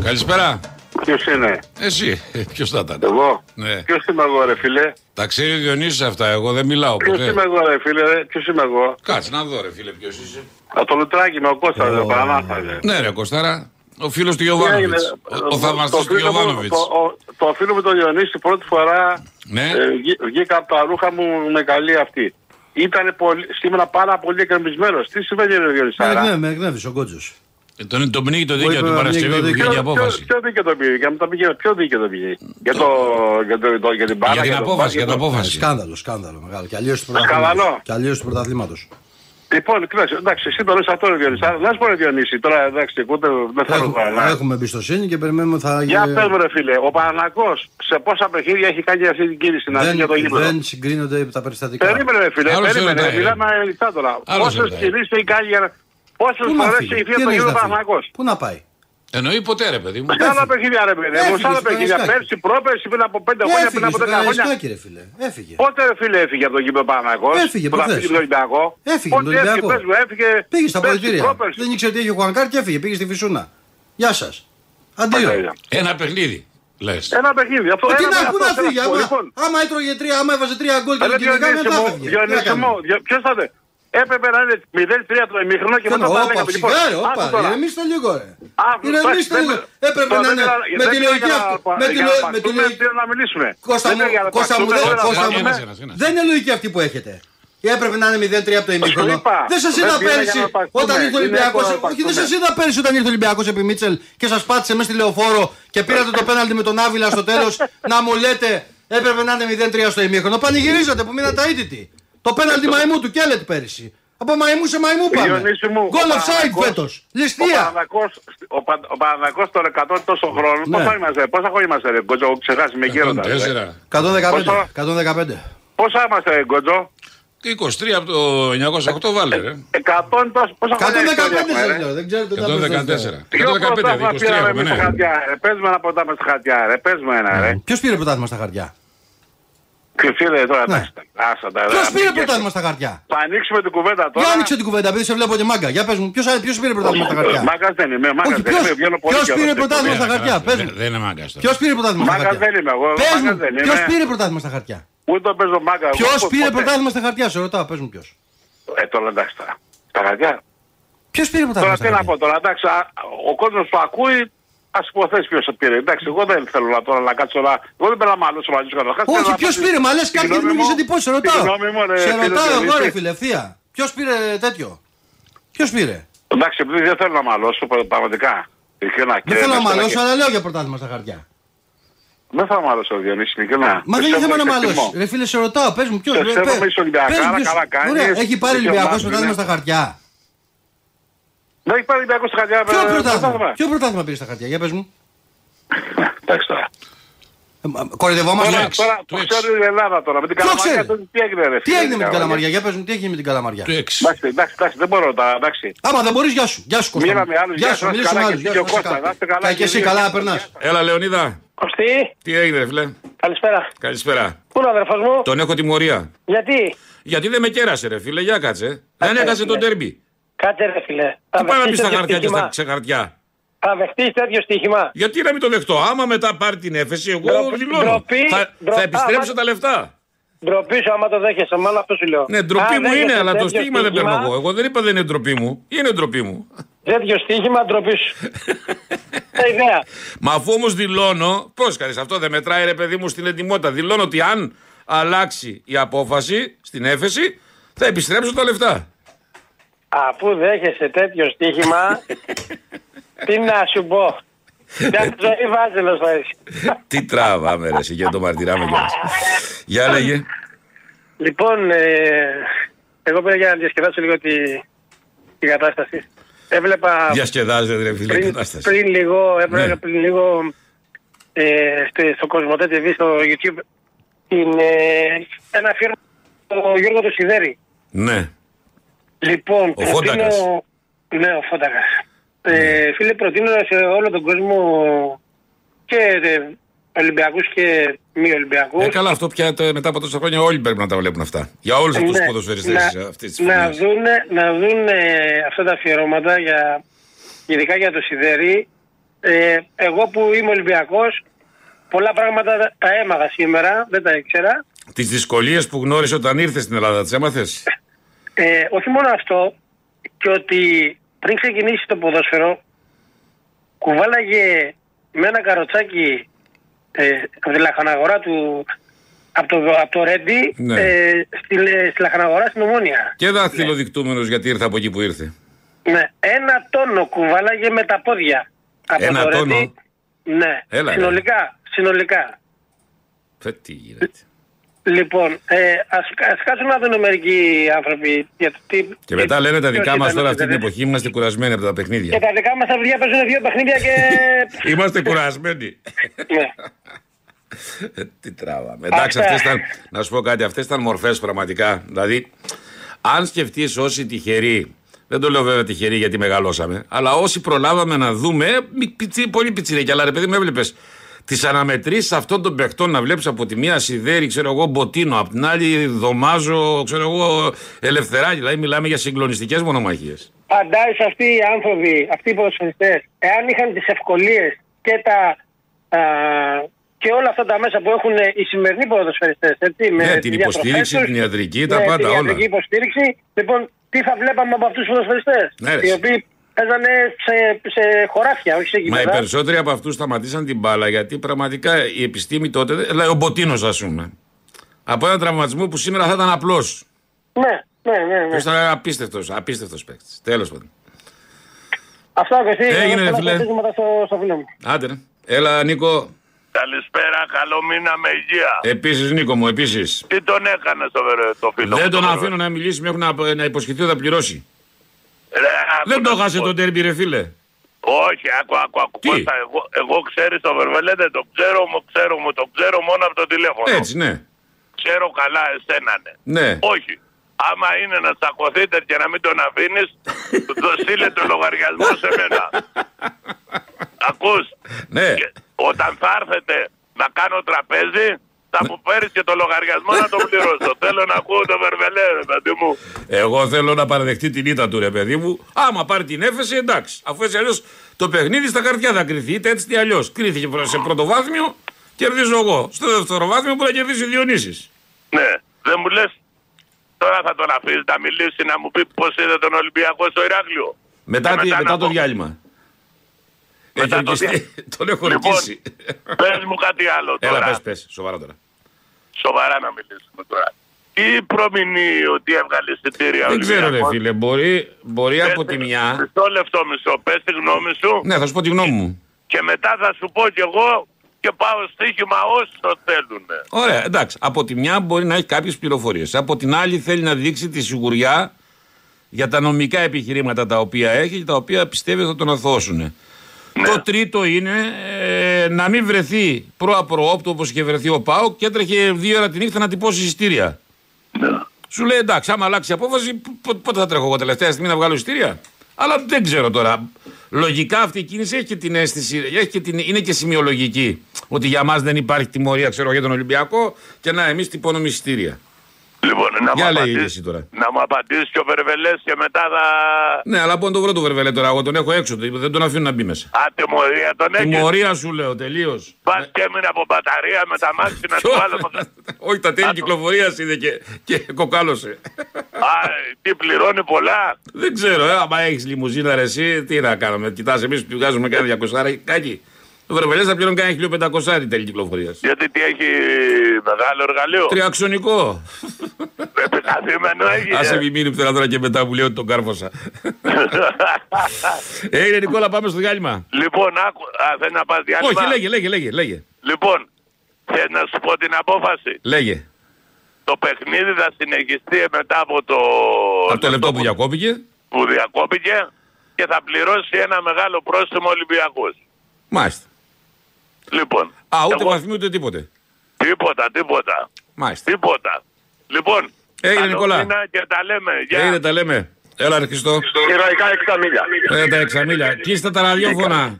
Καλησπέρα. Ποιος είναι, Εσύ, ποιος θα ήταν; εγώ; Ναι. Ποιος είμαι εγώ ρε φίλε; Τα ξέρει ο Διονύσης αυτά, εγώ δεν μιλάω Ποιος ποτέ. είμαι εγώ ρε φίλε, ρε. ποιος είμαι εγώ; Κάτσε να δω ρε φίλε ποιος είσαι. Από το Λουτράκι με ο Κώστας, Ω. ο Πανάθαλε. Ναι ρε Κωστάρα, ο φίλος του Γιωβάνοβιτς. Ο, ο θαυμαστής του Γιωβάνοβιτς. Το, ο- το φίλο μου τον Διονύση πρώτη φορά Ναι. ε, βγή- βγήκα από τα ρούχα μου με καλή αυτή. Ήταν πολύ, σήμερα πάρα πολύ εκκρεμισμένος. Τι συμβαίνει ρε Διονύση. Με άρα; εκνεύει, με εκνεύεις ο Κότσος. Ε, Τον, τον πνίγει το Μου δίκαιο είπε, του πνίγει Παρασκευή το που δίκαιο. βγήκε η Ποιο, απόφαση. ποιο δίκαιο το πήγε, για να το πήγε, ποιο δίκαιο το πήγε. Για, το, για, το, το- για την μπάρα. Για την το απόφαση, μπάσκετ, για την το- Ε, απόφαση. Σκάνδαλο, σκάνδαλο μεγάλο. Και αλλιώς του Σκανδαλό. πρωταθλήματος. Και αλλιώς του πρωταθλήματος. Λοιπόν, κοίταξε, εντάξει, εσύ το λες αυτό ρε Διονύση. Αλλά Να σου πω ρε Διονύση, τώρα εντάξει, ακούτε, δεν θέλω Έχουμε, να... έχουμε εμπιστοσύνη και περιμένουμε θα Για γίνει- πες μου ρε φίλε, ο Πανανακός σε πόσα παιχνίδια έχει κάνει αυτή την κίνηση να δει για το δεν, γήπεδο. δεν συγκρίνονται τα περιστατικά. Περίμενε ρε φίλε, Άλλος περίμενε, ρωτάει, ρε. μιλάμε ανοιχτά τώρα. Άλλος Πόσες ρωτάει. κινήσεις έχει κάνει για να... Πόσες Πού να φορές φύγει, έχει τι φύγει το εννοείς γήπεδο να φύγει; Πανανακός. Πού να πάει; Εννοεί ποτέ ρε παιδί μου. Σε άλλα παιχνίδια ρε παιδί, μου, σε Έφυγε άλλα στο παιχνίδια. Καραϊσκάκι. Πέρσι, πρόπερσι, πριν από πέντε χρόνια, πριν Έφυγε από στο δέκα χρόνια. Καραϊσκάκι ρε φίλε. Έφυγε. Πότε ρε φίλε έφυγε από το γήπεδο Πανανακός. Έφυγε, που θα προχθές. φύγει τον Ολυμπιακό; Έφυγε με Πότε τον έφυγε, Ολυμπιακό. πες μου, έφυγε. Πήγε στα πέρσι, πολιτήρια. πρόπερσι. Δεν ήξερε τι είχε ο Χουανκάρ και έφυγε. Πήγε στη Φυσούνα. Γεια σας. Αντίο. Ωραία. Ένα παιχνίδι. Λες. Ένα παιχνίδι. Αυτό, Ε, Τι ένα, να αυτό, πού να αυτό, φύγει, αυτό, άμα, λοιπόν. άμα έτρωγε τρία, άμα έβαζε τρία γκολ και Ρε την κοινωνικά μετά Διονύση μου, έφευγε. Διονύση μου, Διο- ποιος θα δε. Έπρεπε να είναι 0-3 το ημίχρονο και μετά θα Όπα, λέγαμε λοιπόν. ψυχάρι, όπα, άκου τώρα. ηρεμήστε λίγο ρε. Α, Ηρεμήστε δεν- λίγο. δεν- Έπρεπε τώρα να δεν είναι πήρα- με δεν τη πήρα λογική για να αυτή. πα- Με τη για να λο- με τη παχτούμε, λογική. πήρα να μιλήσουμε. Κώστα Δεν μου, πήρα για να Κώστα μου, παχτούμε, δεν- δεν να Κώστα μου, παχτούμε. Ένας, ένας, ένας. δεν είναι λογική αυτή που έχετε. Έπρεπε να είναι 0-3 από το ημίχρονο. είπα. Δεν σας Δεν είδα πήρα πέρυσι για να παχτούμε. όταν ήρθε ο Είναι Ολυμπιακός. εύκολο να Όχι, δεν σας παχτούμε. είδα πέρυσι όταν ήρθε ο Ολυμπιακός επί Μίτσελ και σας πάτησε μέσα στη λεωφόρο και πήρατε το πέναλτι με τον Άβυλα στο τέλος να μου λέτε έπρεπε να είναι 0-3 στο ημίχρονο. Πανηγυρίζατε που μείνατε αίτητοι. Το πέναλτι μαϊμού του Κέλετ πέρυσι. Από μαϊμού σε μαϊμού πάμε. Διονύση μου, Γκολ ο offside Παναθηναϊκός- φέτος. Ο Ληστεία. Παναθηναϊκός- Ο Πα- ο Παναθηναϊκός τώρα 100 τόσο χρόνο. Ναι. Πόσα είμαστε, πόσα χρόνια είμαστε, ρε Γκότζο, έχω ξεχάσει με γέροντα. ρε. 4. 115. Πόσο; 115. Πόσα είμαστε, ρε Γκότζο. 23 από το 908 βάλε, ρε. 100 τόσο, πόσα χρόνια 115 έχουμε, σα ρε; λέω. Δεν ξέρετε τι 114. Ποιο 115, πρωτάθλημα 23 πήραμε έχουμε, εμείς στα ναι. χαρτιά, ρε; Πες με ένα πρωτάθλημα στα χαρτιά, ρε. Πες με ένα, ρε. Ποιος πήρε πρωτάθλημα στα χαρτιά; Και φίλε, τώρα, Ναι. εντάξει, άσα τα, ρε. Ποιος πήρε Μην πρωτάθλημα στα χαρτιά; Θα ανοίξουμε την κουβέντα τώρα. Για άνοιξε την κουβέντα, επειδή σε βλέπω και μάγκα. Για πες μου, ποιος πήρε πρωτάθλημα στα χαρτιά; Μάγκας δεν είμαι, μάγκας Όχι, δεν είμαι. ποιος- βγαίνω πολύ ποιος καιρό πήρε στην πρωτάθλημα εκπομπή. στα χαρτιά, πες μου. Δεν είναι μάγκας τώρα. Ποιος πήρε πρωτάθλημα στα Μάγκας χαρτιά; δεν είμαι εγώ, Πες μάγκας μου, δεν ποιος είμαι. πήρε πρωτάθλημα στα χαρτιά; Ούτε παίζω μάγκα. Ποιος εγώ, πήρε ποτέ. πρωτάθλημα στα χαρτιά, σε ρωτάω, πες μου ποιος. Ε, τώρα εντάξει τώρα. Στα χαρτιά. Ποιος πήρε Τώρα πρωτάθλημα τι στα να πω χαρτιά. τώρα, εντάξει, α- ο κόσμος που ακούει, ας υποθέσεις ποιος πήρε. Εντάξει, εγώ δεν θέλω να τώρα να κάτσω να. Εγώ δεν πέρα να μαλώσω μαζί σου καταρχάς. Όχι, ποιος πήρε, μα λες κάτι και δημιουργεί εντυπώσει, σε ρωτάω. Σε ρωτάω εγώ, ρε φίλε, ευθεία. Ποιος πήρε τέτοιο; Ποιος πήρε; Εντάξει, επειδή δεν θέλω να μαλώσω πραγματικά. Ειλικρινά. Δεν Και θέλω να μέσα μαλώσω, και- αλλά λέω για πρωτάθλημα στα χαρτιά. Δεν θέλω να μαλώσω, Διονύσης, ειλικρινά. Μα δεν είναι Πιστεύω θέμα να και μαλώσεις. εκτιμώ. Ρε φίλε, σε ρωτάω, πες μου ποιος. Σε σέβομαι, είσαι Ολυμπιακάρα, καλά κάνεις. Ωραία, έχει πάρει Είσαι Ολυμπιακός ομάδας, πρωτάθλημα είναι. στα χαρτιά. Δεν έχει πάρει Ολυμπιακό στα χαρτιά. Ποιο ε, πρωτάθλημα, πρωτάθλημα. ποιο πρωτάθλημα πήρε στα χαρτιά, για πες μου. Εντάξει τώρα. Ε, μα, Κοροϊδευόμαστε. Τώρα, έξι, τώρα του το έξι. ξέρει η Ελλάδα τώρα. Με την Ποιο Καλαμαριά ξέρει; τότε τι έγινε, ρε. Τι φίλε, έγινε με την Καλαμαριά, για πες μου, τι έγινε με την Καλαμαριά. Του 6. Εντάξει, εντάξει, εντάξει, δεν μπορώ τώρα, εντάξει. Άμα δεν μπορείς, γεια σου. Γεια σου, Κώστα. Μίλαμε μου. άλλους, Γεια γεια σου, σας, μιλήσουμε καλά, άλλους. και Γεια ο σου, Κώστας, να είστε καλά Και και εσύ δύο. καλά περνάς. Έλα, Λεωνίδα. Κωστή, Τι έγινε, ρε φίλε; καλησπέρα. Καλησπέρα. Πού είναι ο αδερφός μου, Τον έχω τιμωρία. γιατί; Γιατί δεν με κέρασε, ρε φίλε, για κάτσε. Δεν Κάτσε, έκασε ρε, τον φίλε. τέρμπι. Κάτσε ρε φίλε. Τι πάει να πεις στα τέτοιο χαρτιά και στα στοίχημα. ξεχαρτιά. Θα δεχτείς τέτοιο στοίχημα. Γιατί να μην το δεχτώ; Άμα μετά πάρει την έφεση, εγώ Ντροπή- δηλώνω. ντροπή- Θα, ντρο- θα επιστρέψω άμα- τα λεφτά. Ντροπή σου άμα το δέχεσαι, μάλλον αυτό σου λέω. Ναι, ντροπή Αν μου είναι, δέχεσαι αλλά το τέτοιο στίγμα δεν παίρνω στοίχημα, εγώ. Εγώ δεν είπα δεν είναι ντροπή μου. Είναι ντροπή μου. Τέτοιο στοίχημα, ντροπή σου. (laughs) Τα ιδέα. Μα αφού όμως δηλώνω, πώς κάνεις αυτό δεν μετράει ρε παιδί μου στην ετοιμότητα. Δηλώνω ότι αν αλλάξει η απόφαση στην έφεση, θα επιστρέψω τα λεφτά. Αφού δέχεσαι τέτοιο στοίχημα, (laughs) τι να σου πω. Για τη ζωή βάζελος θα είσαι. (laughs) Τι τράβαμε ρε, εσύ, για το μαρτυράμε κιόλας. Για λέγε. Λοιπόν, ε, εγώ πήρα για να διασκεδάσω λίγο τη, την κατάσταση. Έβλεπα Διασκεδάζεται ρε φίλε πριν, κατάσταση. πριν λίγο, έπρεπε Ναι. πριν λίγο ε, στο, στο Κοσμοτέ TV, στο YouTube, την, ε, ένα αφιέρωμα στο Γιώργο το Σιδέρη. Ναι. Λοιπόν, Ο Φόντακας. Ναι, ο Φόντακας. Ε, φίλε, προτείνω σε όλο τον κόσμο και ε, Ολυμπιακούς και μη Ολυμπιακούς Ε, καλά, αυτό πια τε- μετά από τόσα χρόνια όλοι πρέπει να τα βλέπουν αυτά. Για όλους αυτούς τους Ναι, ποδοσφαιριστές να- αυτής της να δούνε, να δούνε αυτά τα αφιερώματα για, ειδικά για το Σιδέρι. Ε, εγώ που είμαι Ολυμπιακός, πολλά πράγματα τα έμαθα σήμερα, δεν τα ήξερα. Τις δυσκολίες που γνώρισε όταν ήρθες στην Ελλάδα, τις έμαθες; (laughs) Ε, όχι μόνο αυτό, και ότι πριν ξεκινήσει το ποδόσφαιρο, κουβάλαγε με ένα καροτσάκι ε, από τη λαχαναγορά του, από το, από το Ρέντι, Ναι. ε, στη, στη λαχαναγορά στην Ομόνια. Και δαχτυλοδεικτούμενο γιατί ήρθε από εκεί που ήρθε. Ναι, ένα τόνο κουβάλαγε με τα πόδια. Από Ένα το τόνο; Ρέντι. Ναι, Έλα, ρε. συνολικά, συνολικά. Θε τι γίνεται. Λοιπόν, ε, ας, ας κάτσουν να δουν μερικοί άνθρωποι για το τι... Και μετά λένε τα ποιος δικά μας ήταν τώρα ο αυτή την Σιδέρης. εποχή είμαστε κουρασμένοι από τα Και παιχνίδια. τα δικά μας τα παιδιά παίζουν δύο παιχνίδια και... (laughs) Είμαστε κουρασμένοι. ναι. Ε, (laughs) Τι τράβαμε. Εντάξει, Αυτά. αυτές ήταν. Να σου πω κάτι, αυτές ήταν μορφές πραγματικά. Δηλαδή, αν σκεφτείς όσοι τυχεροί. Δεν το λέω βέβαια τυχεροί γιατί μεγαλώσαμε. Αλλά όσοι προλάβαμε να δούμε. μη- πιτσι- Πολύ πιτσιρέκια. Αλλά ρε παιδί μου, έβλεπες τις αναμετρήσεις αυτών των παιχτών να βλέπεις από τη μία σιδέρι, ξέρω εγώ, Μποτίνο, από την άλλη Δωμάζο, ξέρω εγώ, Ελευθεράκη. Δηλαδή, μιλάμε για συγκλονιστικές μονομαχίες. Φαντάζεσαι αυτοί οι άνθρωποι, αυτοί οι ποδοσφαιριστές, εάν είχαν τις ευκολίες και τα α, και όλα αυτά τα μέσα που έχουν οι σημερινοί ποδοσφαιριστές, έτσι, με Ναι, τις την διατροφές υποστήριξη, τους, την ιατρική, τα ναι, πάντα, την όλα. ιατρική υποστήριξη. Λοιπόν, τι θα βλέπαμε από αυτούς τους ποδοσφαιριστές, Ναι, ρε. οι οποίοι παίζανε σε, σε χωράφια, όχι σε Μα οι γήπεδα. περισσότεροι από αυτούς σταματήσαν την μπάλα γιατί πραγματικά η επιστήμη τότε. Δηλαδή ο Μποτίνος, ας πούμε. Από ένα τραυματισμό που σήμερα θα ήταν απλός. Ναι, ναι, ναι. ναι. Ποιος ήταν απίστευτος, απίστευτος παίκτης. Τέλος πάντων. Αυτά Κωστή, Έγινε, εγώ ρε, θα φίλε. σταθήσω μετά στο, στο φίλο μου. Άντε, ρε. Έλα, Νίκο. Καλησπέρα, καλό μήνα με υγεία. Επίσης, Νίκο μου, επίσης. Τι τον έκανε στο βερε- το φίλο Δεν μου, τον το αφήνω να μιλήσει μέχρι να, να υποσχεθεί ότι θα πληρώσει. Ρε, άκου Δεν να το σου χάσε πω. τον τέρμπι, ρε φίλε. Όχι, άκου, άκου, άκου. Τι; Κώστα, εγώ, εγώ ξέρεις το Βερβελέ, δεν το ξέρω, μου ξέρω, μου το ξέρω μόνο από το τηλέφωνο. Έτσι, ναι. Ξέρω καλά εσένα, ναι. Ναι. Όχι. Άμα είναι να τσακωθείτε και να μην τον αφήνεις, (laughs) το στείλε το λογαριασμό σε μένα. (laughs) Ακούς. Ναι. Και όταν θα έρθετε να κάνω τραπέζι, θα μου φέρεις και το λογαριασμό να το πληρώσω. (laughs) Θέλω να ακούω το βερβελέ, ρε παιδί μου. Εγώ θέλω να παραδεχτεί την ήττα του, ρε παιδί μου. Άμα πάρει την έφεση, εντάξει. Αφού έτσι αλλιώς το παιχνίδι στα χαρτιά θα κρυθεί, είτε έτσι είτε αλλιώς. Κρίθηκε σε πρωτοβάθμιο, κερδίζω εγώ. Στο δευτεροβάθμιο που θα κερδίσει ο Διονύσης. Ναι, δεν μου λες. Τώρα θα τον αφήσεις να μιλήσει να μου πει πώς είδε τον Ολυμπιακό στο Ηράκλειο. Μετά, Και τι- μετά μετά να το πω. διάλειμμα. Μετά Έχει το ορκιστεί. διά- (laughs) Τον έχω Λοιπόν, ορκίσει. πες μου κάτι άλλο τώρα. Έλα, πες, πες. Σοβαρά τώρα. Σοβαρά να μιλήσουμε τώρα. Τι προμηνύει ότι έβγαλε εισιτήρια ο Δεν ξέρω, ρε Ολυμπιακός; φίλε. Μπορεί, μπορεί Πες από τη- τη μια. Μισό λεπτό, μισό. Πες τη γνώμη σου Ναι, θα σου πω τη γνώμη μου. και μετά θα σου πω κι εγώ και πάω στοίχημα όσοι το θέλουν. Ωραία, εντάξει. Από τη μια μπορεί να έχει κάποιες πληροφορίες. Από την άλλη θέλει να δείξει τη σιγουριά για τα νομικά επιχειρήματα τα οποία έχει και τα οποία πιστεύει θα τον αθώσουν. Το τρίτο είναι ε, να μην βρεθεί προ-απροόπτου όπω είχε βρεθεί ο Πάο και έτρεχε δύο ώρα τη νύχτα να τυπώσει εισιτήρια. Σου λέει εντάξει, άμα αλλάξει η απόφαση, πο- πότε θα τρέχω εγώ τελευταία στιγμή να βγάλω εισιτήρια; Αλλά δεν ξέρω τώρα. Λογικά αυτή η κίνηση έχει και την αίσθηση, έχει και την, είναι και σημειολογική. Ότι για μας δεν υπάρχει τιμωρία, ξέρω για τον Ολυμπιακό και να εμείς τυπώνουμε εισιτήρια. Λοιπόν, να Για μου, λέγε απαντήσεις, εσύ τώρα. να μου απαντήσεις και ο Βερβελές και μετά θα... Ναι, αλλά πού να το βρω το βερβελέ τώρα. Εγώ τον έχω έξω, δεν τον αφήνω να μπει μέσα. Α, τιμωρία τον έχεις; Τιμωρία σου λέω, τελείως. Πας και έμεινε από μπαταρία με τα μάξι να του βάλω... (laughs) Όχι, τα τέλη Α, το- κυκλοφορίας είδε και, και κοκάλωσε. Α, τι πληρώνει πολλά; Δεν ξέρω, ε, άμα έχεις λιμουζίνα ρε, εσύ, τι να κάνουμε. Κοιτάς, εμείς που βγάζουμε κάνα 200 κάκι. Το Βερβελέ θα πληρώνει κάνα 1500 τέλη κυκλοφορίας. Γιατί τι έχει μεγάλο εργαλείο; Τριαξονικό. Επιταθειμένο (laughs) έχει. Άσε ε. μη μείνει πέρα τώρα και μετά που λέω ότι τον κάρφωσα. (laughs) Έγινε Νικόλα, πάμε στο διάλειμμα. λοιπόν, άκου. Α, θέλει να πας διάλειμμα; Όχι, λέγε, λέγε, λέγε, λέγε. Λοιπόν, θέλει να σου πω την απόφαση; Λέγε. Το παιχνίδι θα συνεχιστεί μετά από το... Από το λεπτό που διακόπηκε. που διακόπηκε και θα πληρώσει ένα μεγάλο πρόστιμο Ολυμπιακός. Μάλιστα. Λοιπόν, Α, ούτε εγώ- βαθμί ούτε τίποτε. τίποτα, τίποτα, Μάλιστα. τίποτα. Λοιπόν, Έγινε, καλό Νικόλα. μήνα και τα λέμε. Γεια. Έγινε, τα λέμε. Έλα, ρε Χριστό. Ηρωικά εξαμίλια. Ε, τα εξαμίλια. Κλείστε τα ραδιόφωνα.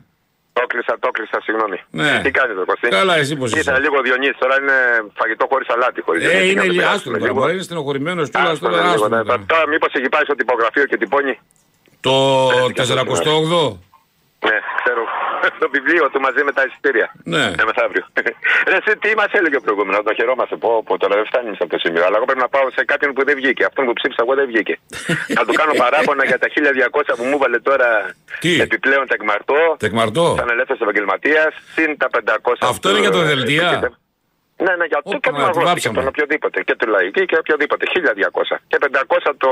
Το κλείσα, το κλείσα, συγγνώμη. Ναι. Τι κάνετε, Κωστή; Καλά, εσύ πώς είσαι. Ήθελα λίγο Διονύσης, τώρα είναι φαγητό χωρίς αλάτι. Χωρίς Ε, Διονύση, είναι να το λίγο περάσουμε άστρο τώρα. Μπορεί να είναι στενοχωρημένος και όλα Άστο, αυτά. ναι, λίγο, άστρο ναι. τώρα. Τώρα μήπως έχει πάει στο τυπογραφείο και τυπώνει. Το 48. Ναι, ξέρω. Το βιβλίο του μαζί με τα εισιτήρια. Ναι. Ε, μεθαύριο. (laughs) Ρε, εσύ τι μας έλεγε ο προηγούμενο, το χαιρόμαστε. Πω, πω, τώρα δεν φτάνει σε αυτό το σημείο. Αλλά εγώ πρέπει να πάω σε κάποιον που δεν βγήκε. Αυτόν που ψήφισα εγώ δεν βγήκε. (laughs) να του κάνω παράπονα για τα 1200 που μου έβαλε τώρα Τι; επιπλέον τεκμαρτό. Τεκμαρτό. Σαν ελεύθερος επαγγελματία, συν τα 500. Αυτό είναι για το δελτία; Ναι, ναι, για Όπα, το και μα, τον αγρότης, βάψαμε. και τον οποιοδήποτε. Και του λαϊκή και οποιοδήποτε. 1200. Και 500 το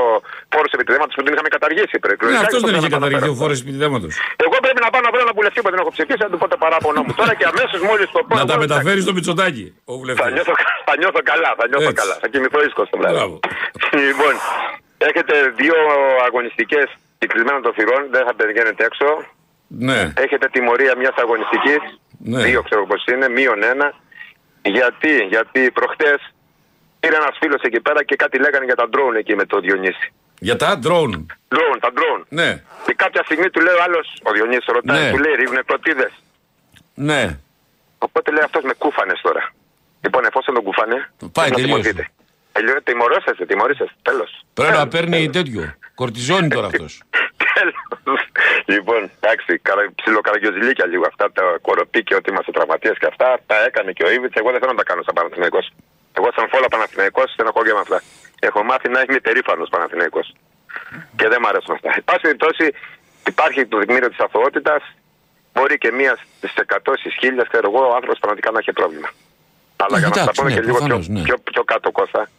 φόρος επιτεδέματο που την είχαμε καταργήσει πριν. Ναι, αυτός δεν είχε είχε καταργηθεί ο φόρος επιτιδέματος. Εγώ πρέπει να πάω να βρω ένα βουλευτή που δεν έχω ψηφίσει, να του πω το παράπονο μου. Τώρα και αμέσως μόλις το πω. Να τα εγώ, μεταφέρεις στο Μητσοτάκι, ο Θα βουλευτή. νιώθω, θα νιώθω καλά, θα νιώθω Έτσι. καλά. Θα κοιμηθώ ήσυχος το βράδυ. Μπράβο. Λοιπόν, έχετε δύο αγωνιστικές κυκλισμένων των θυρών, δεν θα πηγαίνετε έξω. Ναι, Έχετε τιμωρία μιας αγωνιστικής. Ναι. Δύο ξέρω πώς είναι, μείον ένα. Γιατί, γιατί προχτές πήρε ένας φίλος εκεί πέρα και κάτι λέγανε για τα drone εκεί με το Διονύση. για τα drone. Drone, τα drone. Ναι, Και κάποια στιγμή του λέει ο άλλος, ο Διονύσης ρωτάει, Ναι. του λέει ρίχνουν πρωτίδες. ναι. Οπότε λέει αυτός με κούφανες τώρα. Λοιπόν, εφόσον τον κούφανε, Πάει, να τελείωσε. τιμωρηθείτε. Τελειώ, τιμωρήσατε, τιμωρήσατε. Τέλος. Πρέπει να παίρνει τέτοιο. Κορτιζόνι τώρα (laughs) αυτός. Τέλος. Λοιπόν, εντάξει, καρα- ψιλοκαραγιοζηλίκια λίγο αυτά τα κοροπίκια ότι είμαστε τραυματίες και αυτά. Τα έκανε και ο Ήβιτς. Εγώ δεν θέλω να τα κάνω σαν Παναθηναϊκός. Εγώ σαν φόλα Παναθηναϊκός στενοχώρια με αυτά. Έχω μάθει να είμαι περήφανο Παναθηναϊκός. Και δεν μου αρέσουν αυτά. Εν πάση περιπτώσει, υπάρχει το δεικμήριο της αθωότητας. Μπορεί και μία στις 100, στις 1000, ξέρω εγώ, ο άνθρωπος πραγματικά να έχει πρόβλημα. Αλλά Ε, για να εντάξει, τα πούμε ναι, και λίγο πιο, προφανώς, ναι. πιο, πιο κάτω Κώστα,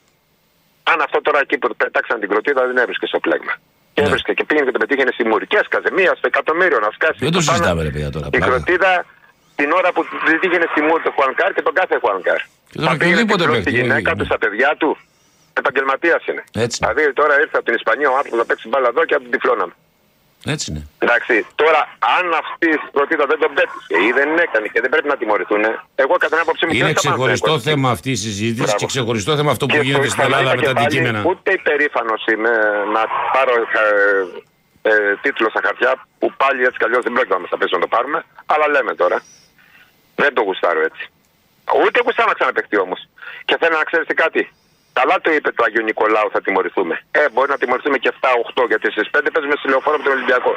αν αυτό τώρα εκεί που πετάξαν την κροτίδα δεν έβρισκε στο πλέγμα. Και Ναι. έβρισκε και πήγαινε και το πετύχαινε στη μουρή. Και έσκαζε μία στο εκατομμύριο να σκάσει. Δεν το πάνω. συζητάμε, ρε παιδιά, τώρα, Η πλάκα. κροτίδα την ώρα που δεν πήγαινε στη μούρη του Χουανκάρ και τον κάθε Χουανκάρ. Και τώρα Θα πήγαινε οποιοδήποτε και πλώσει παίκτη, Τη γυναίκα ναι. του, στα παιδιά του. Επαγγελματίας είναι. Έτσι. Δηλαδή τώρα ήρθε από την Ισπανία ο άνθρωπος να παίξει μπάλα εδώ και από την τυφλώνα μου. Έτσι είναι. Εντάξει, τώρα αν αυτή η κροτίδα δεν τον πέτυχε ή δεν έκανε και δεν πρέπει να τιμωρηθούν, εγώ κατά την άποψή μου Είναι και σαν ξεχωριστό Παναθηναϊκός. θέμα αυτή η συζήτηση Μπράβο. και ξεχωριστό θέμα αυτό που Και γίνεται στο στην Ελλάδα Ισπανία με τα και πάλι αντικείμενα. Ούτε υπερήφανος είμαι να πάρω ε, ε, τίτλο στα χαρτιά που πάλι έτσι κι αλλιώς δεν πρόκειται να μας τα πέσει να το πάρουμε. Αλλά λέμε τώρα. Δεν το γουστάρω έτσι. Ούτε γουστάρω να ξαναπαιχτεί όμως. Και θέλω να ξέρετε κάτι. Καλά το είπε το Αγίου Νικολάου, θα τιμωρηθούμε. Ε, μπορεί να τιμωρηθούμε και 7-8 γιατί στι 5 παίζουμε στη λεωφόρο με τον Ολυμπιακό.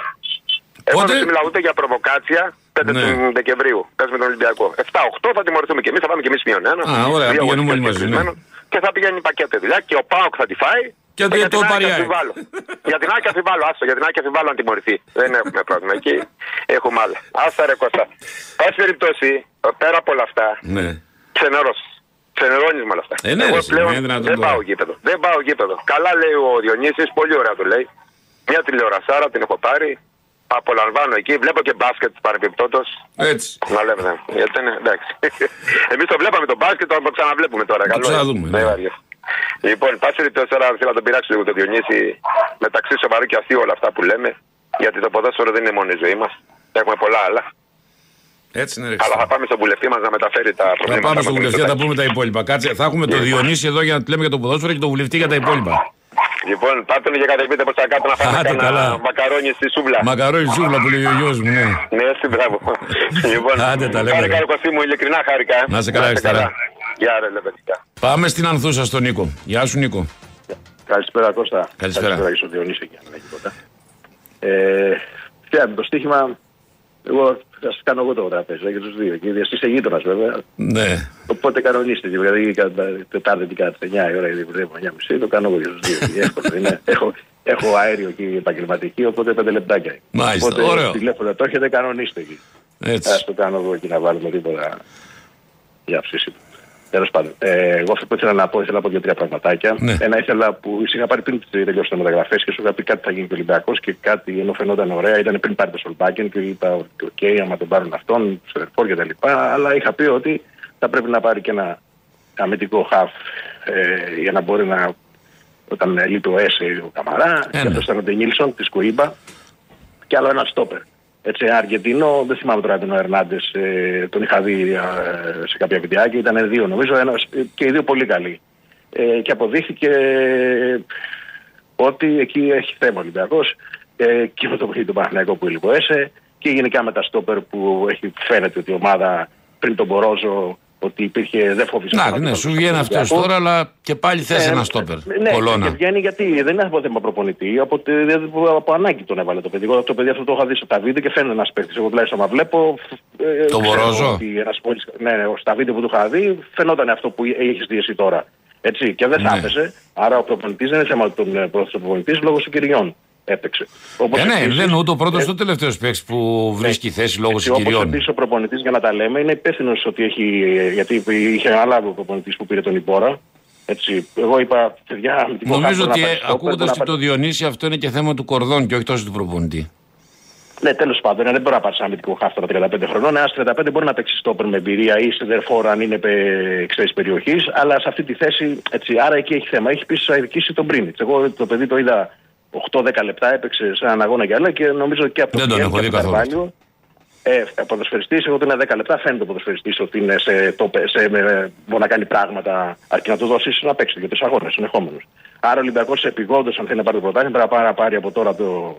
Εγώ Πότε; δεν σου μιλάω ούτε για προβοκάτσια 5 Ναι. του Δεκεμβρίου. Παίζουμε τον Ολυμπιακό. 7-8 θα τιμωρηθούμε και εμείς, θα πάμε και εμείς μείον ένα. Α, ωραία, Δύο πηγαίνουμε όλοι αγωνιστές μαζί, ναι. κλεισμένο. Και θα πηγαίνει πακέτο δουλειά και ο Πάοκ θα τη φάει. Και για το την ΑΕΚ πάρει η ΑΕΚ. αμφιβάλλω. Για την ΑΕΚ αμφιβάλλω, άστο, για την ΑΕΚ αμφιβάλλω να τιμωρηθεί. Δεν έχουμε πρόβλημα. Εκεί έχουμε άλλα. Άστα ρε Κώστα. Πάση περιπτώσει, πέρα από όλα αυτά, Ναι. Ξενερός. Ξενερώνεις με όλα αυτά. Ε, ναι, Εγώ ρε, εσύ, πλέον είναι δυνατόν δεν τώρα. πάω γήπεδο. Δεν πάω γήπεδο. Καλά λέει ο Διονύσης, πολύ ωραία το λέει. Μια τηλεορασάρα την έχω πάρει. Απολαμβάνω εκεί. Βλέπω και μπάσκετ παρεμπιπτόντως. Έτσι. Να λέμε, ναι. Γιατί είναι, εντάξει. (laughs) Εμείς το βλέπαμε το μπάσκετ, τώρα το ξαναβλέπουμε τώρα. Το Καλό είναι. ξαναδούμε, ναι. Ναι, βαριές. Λοιπόν, πάση περιπτώσει τώρα θέλω να τον πειράξω λίγο το Διονύση μεταξύ σοβαρού και αστείου όλα αυτά που λέμε. Γιατί το ποδόσφαιρο δεν είναι μόνο η ζωή μας. Έχουμε πολλά άλλα. Έτσι είναι ρε. Αλλά θα πάμε στον βουλευτή μας να μεταφέρει τα Θα προβλήματα. πάμε στον μας. βουλευτή να τα πούμε τα υπόλοιπα. Κάτσε, θα έχουμε το Διονύση εδώ για να του λέμε για το ποδόσφαιρο και το βουλευτή για τα υπόλοιπα. Λοιπόν, πάτε και κατεβείτε προς τα κάτω να φάμε Άντε, καλά. κανένα μακαρόνι στη σούβλα. Μακαρόνι σούβλα που λέει ο γιος μου, ναι. Ναι, έτσι, μπράβο. λοιπόν, Άντε, τα λέμε, χάρηκα, ρε. ρε Κωστή μου, ειλικρινά χάρηκα. ε. Να είσαι καλά, έχεις καλά. Γεια ρε, λεπετικά. Πάμε στην Ανθούσα στον Νίκο. Γεια σου Νίκο. Καλησπέρα Κώστα. Καλησπέρα. Καλησπέρα και στον Διονύση και αν δεν έχει τίποτα. Ε, φτιάχνει το στοίχημα. Εγώ θα σας κάνω εγώ το τραπέζι για τους δύο. Και εσύ είσαι γείτονας βέβαια. Ναι. Οπότε κανονίστε. Δηλαδή κατά Τετάρτη και κατά τι 9 η ώρα γιατί δουλεύω 9.30 το κάνω εγώ για τους δύο. Είναι (laughs) εύκολο, είναι. έχω, έχω αέριο εκεί επαγγελματική οπότε πέντε λεπτάκια. Μάλιστα, Οπότε ωραίο. τηλέφωνο το έχετε κανονίστε εκεί. Έτσι. Α το κάνω εγώ εκεί να βάλουμε τίποτα για ψήση. Τέλος πάντων, ε, εγώ αυτό που ήθελα να πω, ήθελα να πω δύο-τρία πραγματάκια. Ναι. Ένα ήθελα που είχα πάρει πριν τελειώσεις τα μεταγραφές και σου είχα πει κάτι θα γίνει και ο Ολυμπιακός και κάτι ενώ φαινόταν ωραία. Ήταν πριν πάρει το Σολμπάκεν και είπα ότι οκ, άμα τον πάρουν αυτόν, στο ερφόρ και τα λοιπά. Αλλά είχα πει ότι θα πρέπει να πάρει και ένα αμυντικό χαφ ε, για να μπορεί να. Όταν λείπει ο Έσε ο Καμαρά, Ε, και ναι. αυτός ήταν ο Ντενίλσον της Κουίμπα και άλλο ένα στόπερ. Έτσι, Αργεντινό, δεν θυμάμαι τώρα τον Ερνάντες, ε, τον είχα δει ε, σε κάποια βιντεάκια, ήταν δύο νομίζω, ένας, ε, και οι δύο πολύ καλοί. Ε, και αποδείχθηκε ε, ότι εκεί έχει θέμα ο Ολυμπιακός ε, και με το παιχνίδι του Παναθηναϊκού που λιποέσε και γενικά με τα στόπερ που έχει, φαίνεται ότι η ομάδα πριν τον Μπορόζο ότι υπήρχε, δεν φοβήσε. Να, πάρα ναι, πολύ σου τον βγαίνει αυτός Ολυμπιακό. τώρα, αλλά και πάλι θες Ε, ένα στόπερ. Ναι, Κολόνα. και βγαίνει γιατί δεν είναι από θέμα προπονητή. Από, δεν- από ανάγκη τον έβαλε το παιδί. Εγώ το παιδί αυτό το είχα δει στα βίντεο και φαίνεται ένας παίκτης. Εγώ τουλάχιστον, άμα βλέπω. ε, Το ξέρω Βορόζο; ότι ένας πόλης- ναι, ναι, στα βίντεο που του είχα δει φαινόταν αυτό που έχεις δει εσύ τώρα. Έτσι, και δεν Ναι. θα έπαιζε. Άρα ο προπονητής δεν είναι θέμα των ε, πρώτων προπονητής λόγω συγκυριών. Έπαιξε. Όπως Ε, ναι, επίσης- δεν είναι ούτε ο πρώτος ε, ούτε ο τελευταίος παίκτης που βρίσκει θέση λόγω έτσι, Όπως συγκυριών. επίσης ο προπονητής, για να τα λέμε, είναι υπεύθυνο ότι έχει. Γιατί είχε αναλάβει ο προπονητής που πήρε τον Ιμπόρα. Έτσι, εγώ είπα, παιδιά, αμυντικό Νομίζω χάφο να ότι πάρει στόπερ, ακούγοντας να και πάρει- το Διονύση, αυτό είναι και θέμα του κορδόν και όχι τόσο του προπονητή. Ναι, τέλος πάντων, ε, δεν μπορεί να πάρεις ένα αμυντικό χάφο 35 χρονών. Ένα 35 μπορεί να παίξει στόπερ με εμπειρία ή σεντερφόρ αν είναι εξαίρεση περιοχής, αλλά σε αυτή τη θέση, έτσι, άρα εκεί έχει θέμα. Έχει πει αδικήσει τον Πρίνιτς. Εγώ το παιδί το είδα 8-10 λεπτά, έπαιξε σε έναν αγώνα για άλλα και νομίζω και από Δεν τον Πιέν έχω και δει από τον καθόλου. Καρβάλιο, Ε, ποδοσφαιριστής, εγώ το είναι 10 λεπτά, φαίνεται ο ποδοσφαιριστής ότι είναι σε, το, σε, με, μπορεί να κάνει πράγματα αρκεί να του δώσεις να παίξει για του αγώνες συνεχόμενου. Άρα ο Ολυμπιακός επιγόντως, αν θέλει να πάρει το πρωτάθλημα, πρέπει να πάρει, να πάρει από τώρα το,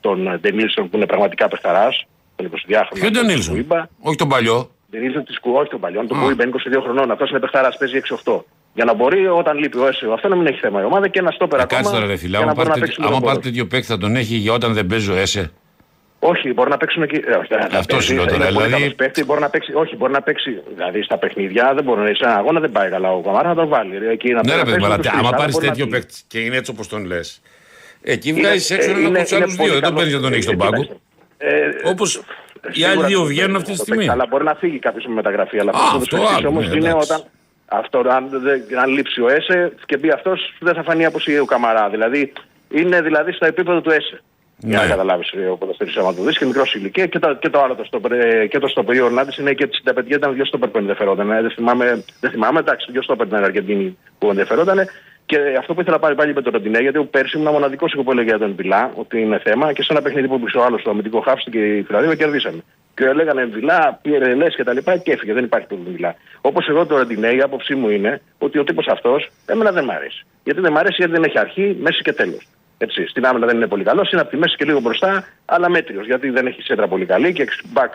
τον Ντενίλσον που είναι πραγματικά παιχταράς, τον 22χρονο. Ποιο τον Νίλσον, Είπα. όχι τον παλιό. Ντενίλσον τη Κου, όχι τον παλιόν, τον Α. Κουίμπα είναι 22 χρονών. Αυτός είναι παιχταρά, παίζει 6-8. Για να μπορεί όταν λείπει ο Έσιο αυτό να μην έχει θέμα η ομάδα και ένα στόπερ Ε, ακόμα. Κάτσε τώρα, ρε φίλε. για να Άμα μπορεί να πάρει παίξει τέτοιο- άμα τον πάρει Μπορός. τέτοιο παίκτη θα τον έχει για όταν δεν παίζει ο Έσε. Όχι, μπορεί να παίξουν εκεί. ε, όχι, θα Αυτό παίξει, σου λέω είναι τώρα, πολύ δηλαδή- καλός παίκτης, μπορεί να παίξει. Όχι, μπορεί να παίξει. Δηλαδή στα παιχνίδια δεν μπορεί. Σε ένα αγώνα δεν πάει καλά. Ο Καμάρα θα τον βάλει. ρε, Εκεί, να Ναι, ρε παίξει παιδί, μου, αλλά τους άμα τρεις, πάρεις μπορεί να τέτοιο φύγει. παίκτη και είναι έτσι όπως τον λες. Εκεί Είναι- βγάζεις έξω ε, ένα είναι- από τους είναι άλλου πολύ δύο. Δεν τον καλός. παίρνεις να τον έχεις στον Ε, πάγκο. κοίταξε. Ε, Όπω οι Σίγουρα άλλοι δύο το βγαίνουν παίξεις, αυτή τη το στιγμή. παίξεις, Αλλά μπορεί να φύγει κάποιος με μεταγραφή. Αλλά Α, αυτό αυτό το άλλο, όμως ναι, είναι εντάξει. όταν. Αυτό, αν, δεν- αν λείψει ο ΕΣΕ και μπει αυτός, δεν θα φανεί αποσύγει ο Καμαρά. Δηλαδή είναι δηλαδή στο επίπεδο του ΕΣΕ. Για να Ναι. καταλάβεις ο ποδοσφαιριστής, άμα το δεις και μικρός ηλικία και, το- και το άλλο το στο, ε, και το στο περίοδο Νάντης είναι και τη 65 ήταν δύο στόπερ που ενδιαφερόταν. Ε, Δεν θυμάμαι, δεν θυμάμαι, εντάξει, δύο στόπερ ήταν Αργεντίνη που ενδιαφερόταν. Και αυτό που ήθελα πάλι πάλι με τον Ροντινέ, γιατί ο πέρσι ήμουν μοναδικός που έλεγε για τον Βιλά ότι είναι θέμα και σε ένα παιχνίδι που έπαιξε ο άλλος το αμυντικό χάφ και η Φιλανδία κερδίσαμε. Και έλεγανε Βιλά, πήρε λες και τα λοιπά και έφυγε. Δεν υπάρχει πρόβλημα Βιλά. Όπως εγώ το Ροντινέ, η άποψή μου είναι ότι ο τύπος αυτός εμένα δεν μ' αρέσει. Γιατί δεν μ' αρέσει γιατί δεν έχει αρχή, μέση και τέλος. Έτσι, στην άμυνα δεν είναι πολύ καλός, είναι από τη μέση και λίγο μπροστά, αλλά μέτριος. Γιατί δεν έχει σέντρα πολύ καλή και back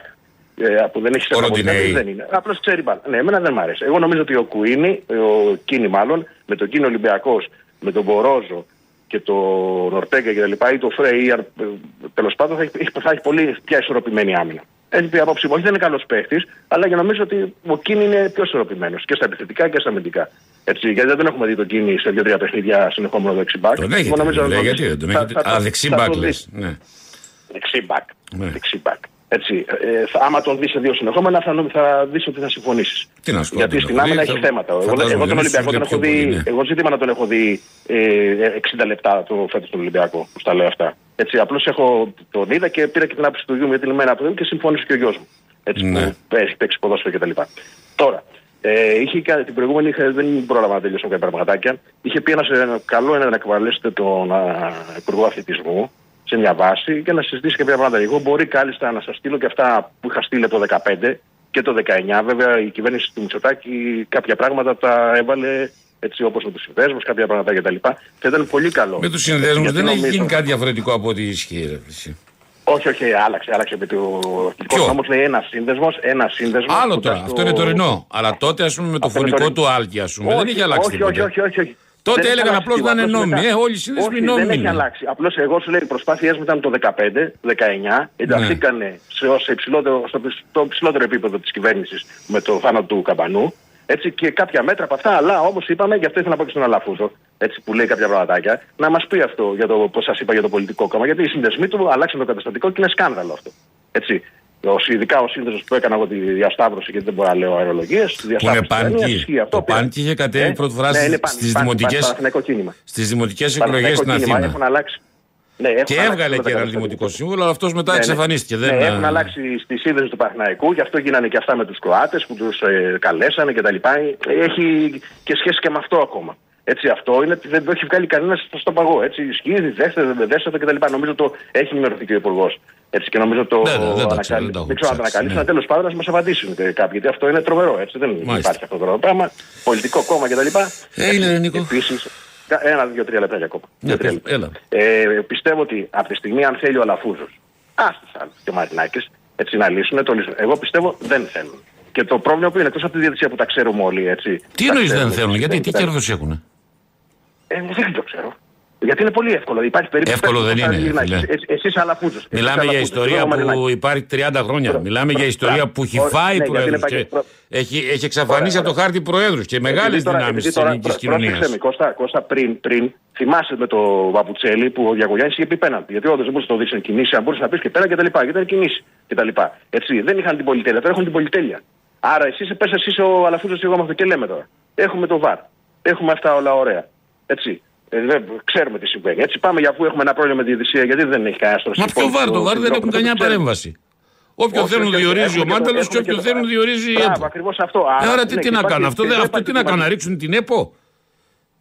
ε, που δεν έχεις σέντρα πολύ Ροντινέι. καλή δεν είναι. Απλώς ξέρει μπάλα. Ναι, εμένα δεν μ' αρέσει. Εγώ νομίζω ότι ο Κουίνι, ο Κίνη μάλλον, με τον Κίνη Ολυμπιακός, με τον Μπορόζο και τον Ορτέγκα και τα λοιπά, ή το Φρέιαρ, τέλος πάντων θα έχει, θα έχει πολύ πια ισορροπημένη άμυνα. Έχει πει απόψη μου, όχι δεν είναι καλός παίχτης, αλλά και νομίζω ότι ο Κίνη είναι πιο ισορροπημένος και στα επιθετικά και στα αμυντικά. Έτσι, γιατί δεν τον έχουμε δει τον Κίνη σε δύο-τρία παιχνίδια συνεχόμενο δεξιμπάκ. Τον έχετε. λέει, γιατί δεν τον έχετε. Α, δεξί μπακ λες. Ναι. Δεξιμπάκ. Ναι. Δεξιμπάκ. Έτσι, ε, θα- άμα τον δεις σε δύο συνεχόμενα, θα, νο- θα δεις ότι θα συμφωνήσεις. Τι να σου πω, Γιατί δεν στην έχω άμυνα δει, έχει θα- θέματα. Εγώ, φαντάζομαι εγώ δεν τον έχει Ολυμπιακό τον πιο έχω δει. πολύ, ναι. Εγώ ζήτημα να τον έχω δει ε, 60 λεπτά το φέτος τον Ολυμπιακό, που στα λέω αυτά. Έτσι, απλώς έχω τον είδα και πήρα και την άποψη του γιου μου γιατί είναι μένα από το και συμφώνησε και ο γιος μου. Έτσι, Ναι. που έχει παίξει ποδόσφαιρο κτλ. Τώρα, ε, είχε, κα- την προηγούμενη είχε, δεν πρόλαβα να τελειώσω κάποια πραγματάκια. Είχε πει ένας, ε, καλό είναι να εκβαλέσετε τον α, Υπουργό Αθλητισμού σε μια βάση και να συζητήσει κάποια πράγματα. Εγώ μπορεί κάλλιστα να σας στείλω και αυτά που είχα στείλει το 2015 και το 19. Βέβαια η κυβέρνηση του Μητσοτάκη κάποια πράγματα τα έβαλε έτσι όπως με τους συνδέσμους, κάποια πράγματα κτλ. Θα ήταν πολύ καλό. Με τους συνδέσμους Γιατί δεν έχει νομίζω- γίνει κάτι διαφορετικό από ό,τι ισχύει. ρε, εσύ. Όχι, όχι, άλλαξε, άλλαξε. Με το Ποιο; Όμω λέει ένας σύνδεσμος, ένας σύνδεσμος. Άλλο που τώρα, ήταν αυτό στο- είναι τωρινό. Αλλά τότε, ας πούμε, με το Αυτό είναι φωνικό τωρινό. του Άλκη, ας πούμε, δεν Όχι, είχε αλλάξει όχι, τίποτα. όχι, όχι, όχι, όχι. Τότε Δεν έχει έλεγαν αλλάξει απλώς να είναι τίποτα. νόμιμοι. Μετά- Ε, όλοι οι συνδέσμοι Όχι, νόμιμοι Δεν έχει είναι. αλλάξει. Απλώς εγώ σου λέω οι προσπάθειές μου ήταν το 15-19. Ενταχθήκανε σε, ως υψηλότερο, στο, στο υψηλότερο επίπεδο της κυβέρνησης με το θάνατο του Καμπανού. Έτσι και κάποια μέτρα από αυτά, αλλά όπως είπαμε, γι' αυτό ήθελα να πω και στον Αλαφούζο, έτσι που λέει κάποια πραγματάκια, να μας πει αυτό για το πώς σας είπα για το πολιτικό κόμμα. Γιατί οι συνδεσμοί του αλλάξαν το καταστατικό και είναι σκάνδαλο αυτό. Έτσι. Ο, ειδικά ο σύνδεσμος που έκανα εγώ τη διασταύρωση, γιατί δεν μπορώ να λέω αερολογίες. Που είναι πάνκι. Το πάνκι είχε κατέβει πρώτη φορά ναι, στις δημοτικές- Στις δημοτικές εκλογές στην Αθήνα. Έχουν αλλάξει. Ναι, έχουν Και αλλάξει έβγαλε όλα και τα έναν καταστατικά. δημοτικό σύμβουλο, αλλά αυτός μετά Ναι, ναι. εξαφανίστηκε. Ναι, Δεν... έχουν αλλάξει στη σύνδεση του Παναθηναϊκού, γι' αυτό γίνανε και αυτά με τους Κροάτες που τους ε, καλέσανε κτλ. Έχει και σχέση και με αυτό ακόμα. Έτσι, αυτό είναι ότι δεν το έχει βγάλει κανένας στο παγό. Έτσι, ισχύει, δέστε, δεν δέστε κτλ. Νομίζω το έχει ενημερωθεί και ο Υπουργός. Έτσι, και νομίζω το. Ναι, ναι, δεν τα ξέρω, ανακαλύ- δεν τα έχω δεν ξέρω αν το ψάξει, ανακαλύψει. ναι. αλλά τέλος πάντων να μας απαντήσουν και κάποιοι. Γιατί αυτό είναι τρομερό. Έτσι, δεν Μάλιστα. υπάρχει αυτό το πράγμα. Πολιτικό κόμμα κτλ. Έγινε, ρε, Νίκο. Επίσης. Ένα, δύο, τρία λεπτά ακόμα. Ναι, Δύο, τρία πες, λεπτά. έλα. Ε, πιστεύω ότι από τη στιγμή αν θέλει ο Αλαφούζος, άστο άλλου και ο Μαρινάκης, έτσι να λύσουν, το λύσουν. Εγώ πιστεύω δεν θέλουν. Και το πρόβλημα που είναι εκτός από τη διαιτησία που τα ξέρουμε όλοι, έτσι. Τι τα εννοείς δεν ξέρουμε, θέλουν, γιατί τι κοιτάξτε. κέρδο έχουν. Ε, δεν το ξέρω. Γιατί είναι πολύ εύκολο. Υπάρχει περίπτωση. Εύκολο δεν είναι, φίλε. Εσείς Αλαφούζος. Μιλάμε για ιστορία που υπάρχει 30 χρόνια. Μπράβο. Μιλάμε για ιστορία Μπράβο. που έχει Όχι, φάει ναι, γιατί προέδρους. είναι παγι- προ- Έχει, έχει εξαφανίσει από το χάρτη προέδρους και μεγάλε Επειδή τώρα- δυνάμεις επειδή της τώρα- ελληνικής πρό- κοινωνίας. πρόσεξε με, Κώστα, Κώστα, πριν, πριν θυμάσαι με το Βαπουτσέλη που ο Διακογιάννη είχε πει πέναντι. Γιατί όντως δεν μπορούσες να το δείξει κινήσεις, αν μπορούσες να πεις και πέρα και τα λοιπά. Γιατί ήταν κινήσεις και τα λοιπά. Έτσι, δεν είχαν την πολυτέλεια, τώρα έχουν την πολυτέλεια. Άρα εσύ πες εσύ ο Αλαφούζος και εγώ με αυτό και λέμε τώρα. Έχουμε το βαρ. Έχουμε αυτά όλα ωραία. Έτσι. Ε, δεν, ξέρουμε τι συμβαίνει. Έτσι πάμε για αφού έχουμε ένα πρόβλημα με τη διαιτησία, γιατί δεν έχει κανένα τώρα. Μα ποιο βάρ, το βάρ δεν έχουν καμιά παρέμβαση. Όποιον Όχι, θέλουν όχι, διορίζει ο έχουμε και το- Μάνταλος και έχουμε και όποιον το- θέλουν διορίζει η Μπράβο, ΕΠΟ. ακριβώς αυτό. Ε, Άρα, Άρα τι, ναι, τι και να υπάρχει- κάνουν, αυτό, και δεν- δεν αυτό τι υπάρχει να κάνουν, να το- ρίξουν την ΕΠΟ;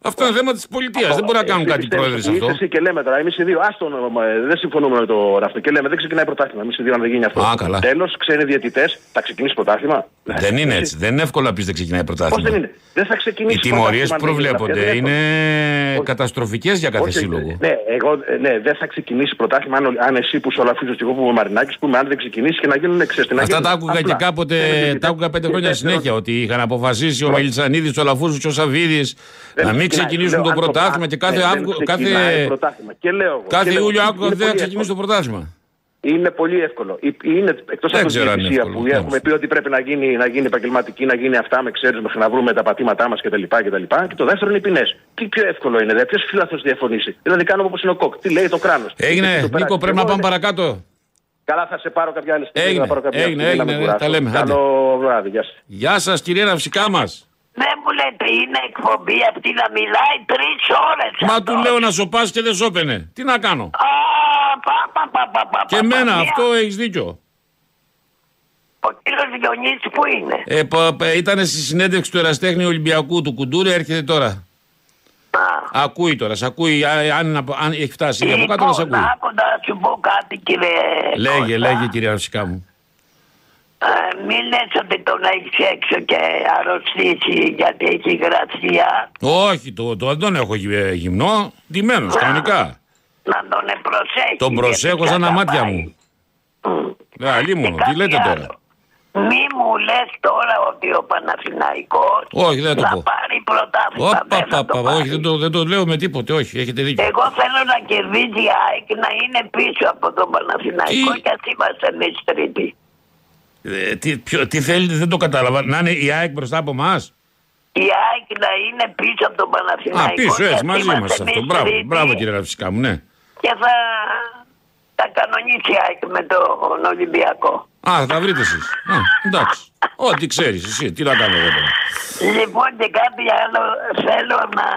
Αυτό είναι θέμα τη πολιτεία. Δεν μπορεί να κάνουν Εσύ κάτι οι πιστεύεις πρόεδροι σε ότι αυτό. είσαι Εσύ και λέμε τώρα, εμεί οι δύο, άστον, ε, δεν συμφωνούμε με το αυτό. Και λέμε, δεν ξεκινάει πρωτάθλημα. Εμεί οι δύο, αν δεν γίνει αυτό. Α, καλά. Τέλο, ξένοι διαιτητέ, θα ξεκινήσει πρωτάθλημα. Δεν είναι έτσι. Δεν είναι εύκολο να πει δεν ξεκινάει Πώ δεν πρωτάθλημα. είναι. Δεν θα ξεκινήσει. Οι τιμωρίε πρωτάθλημα, που αν δεν γίνει προβλέπονται αυτό. Δεν είναι Όχι. καταστροφικέ για κάθε Όχι, σύλλογο. Ναι, εγώ, ε, ναι, δεν θα ξεκινήσει πρωτάθλημα αν, ο- αν εσύ που σου ολαφίζω και εγώ που είμαι Μαρινάκη, πούμε αν δεν ξεκινήσει και να γίνουν εξαίσθητα. Αυτά τα άκουγα και κάποτε, τα άκουγα πέντε χρόνια συνέχεια. Ότι είχαν αποφασίσει ο Μελισανίδη, ο Λαφούζο και ο Σαββίδη να μην ξεκινήσουν το πρωτάθλημα και κάθε, Αύγου- κάθε, κάθε Ιούλιο άκουγα ότι δεν θα ξεκινήσει το πρωτάθλημα. Είναι πολύ εύκολο. Ή- Είναι εκτός Δεν από τη ξέρω αν είναι διαιτησία εύκολο, που τέλος. έχουμε πει ότι πρέπει να γίνει, να γίνει επαγγελματική, να γίνει αυτά με ξέρεις μέχρι να βρούμε τα πατήματά μας κτλ. κτλ. Και το δεύτερο είναι οι ποινές. Τι πιο εύκολο είναι, δε, ποιος φιλάθο διαφωνήσει. Δηλαδή κάνουμε όπως είναι ο Κοκ. Τι λέει το κράνος. Έγινε. Νίκο, πρέπει να πάμε παρακάτω. Καλά, θα σε πάρω κάποια άλλη στιγμή. Έγινε, να πάρω κάποια έγινε, στιγμή να έγινε, μην ναι, κουράσω. τα λέμε, άντε. Καλό βράδυ, γεια σας. Γεια σας, κυρία Ναυσικά μας. Δεν μου λέτε, είναι εκπομπή αυτή να μιλάει τρεις ώρες. Μα του λέω να σοπάσει και δεν σώπαινε. Τι να κάνω; Α, πα, πα, πα, πα, πα, Και πα, εμένα, πα, αυτό έχεις δίκιο. Ο κύριος Διονύσης που είναι; Ε, πα- πα- ήταν στη συνέντευξη του Εραστέχνη Ολυμπιακού του Κουντούρη, έρχεται τώρα. Α. Ακούει τώρα, σε ακούει. α- Αν, αν έχει φτάσει από κάτω να σε Λοιπόν, ακούει. άκου να σου πω κάτι κύριε Λέγε, Κώστα. λέγε, κυρία Ναυσικά μου. Ε, μην λες ότι τον έχεις έξω και αρρωστήσει γιατί έχει γρασία. Όχι, το, το, δεν τον έχω γυ- ε, γυμνό. Ντυμένος, κανονικά. Να τον προσέχεις. Τον γιατί προσέχω σαν τα θα μάτια πάει. μου. Μμ. Ναι, αλίμονο, Και τι κάτι λέτε άλλο. τώρα; Μη μου λες τώρα ότι ο Παναθηναϊκός Όχι, δεν το θα πω. πάρει πρωτάθλημα. Όπα, δεν θα πα, το πα, όχι, πάρει. δεν το, δεν το λέω με τίποτε, όχι, έχετε δίκιο. Εγώ θέλω να κερδίζει η ΑΕΚ να είναι πίσω από τον Παναθηναϊκό Τι; και ας είμαστε εμείς τρίτη. Ε, τι, ποιο- τι θέλετε, δεν το κατάλαβα. Να είναι η ΑΕΚ μπροστά από εμάς; Η ΑΕΚ να είναι πίσω από τον Α, Παναθηναϊκό. πίσω, και έτσι, ας μαζί είμαστε μα αυτό. εμείς Μπράβο, τρίτη μπράβο κύριε Ραυσικά μου, ναι. Και θα, θα κανονίσει η ΑΕΚ με τον Ολυμπιακό. Α, θα τα βρείτε εσείς. Εντάξει. Ό,τι ξέρεις εσύ, τι να κάνω εγώ τώρα. Λοιπόν και κάτι άλλο θέλω να,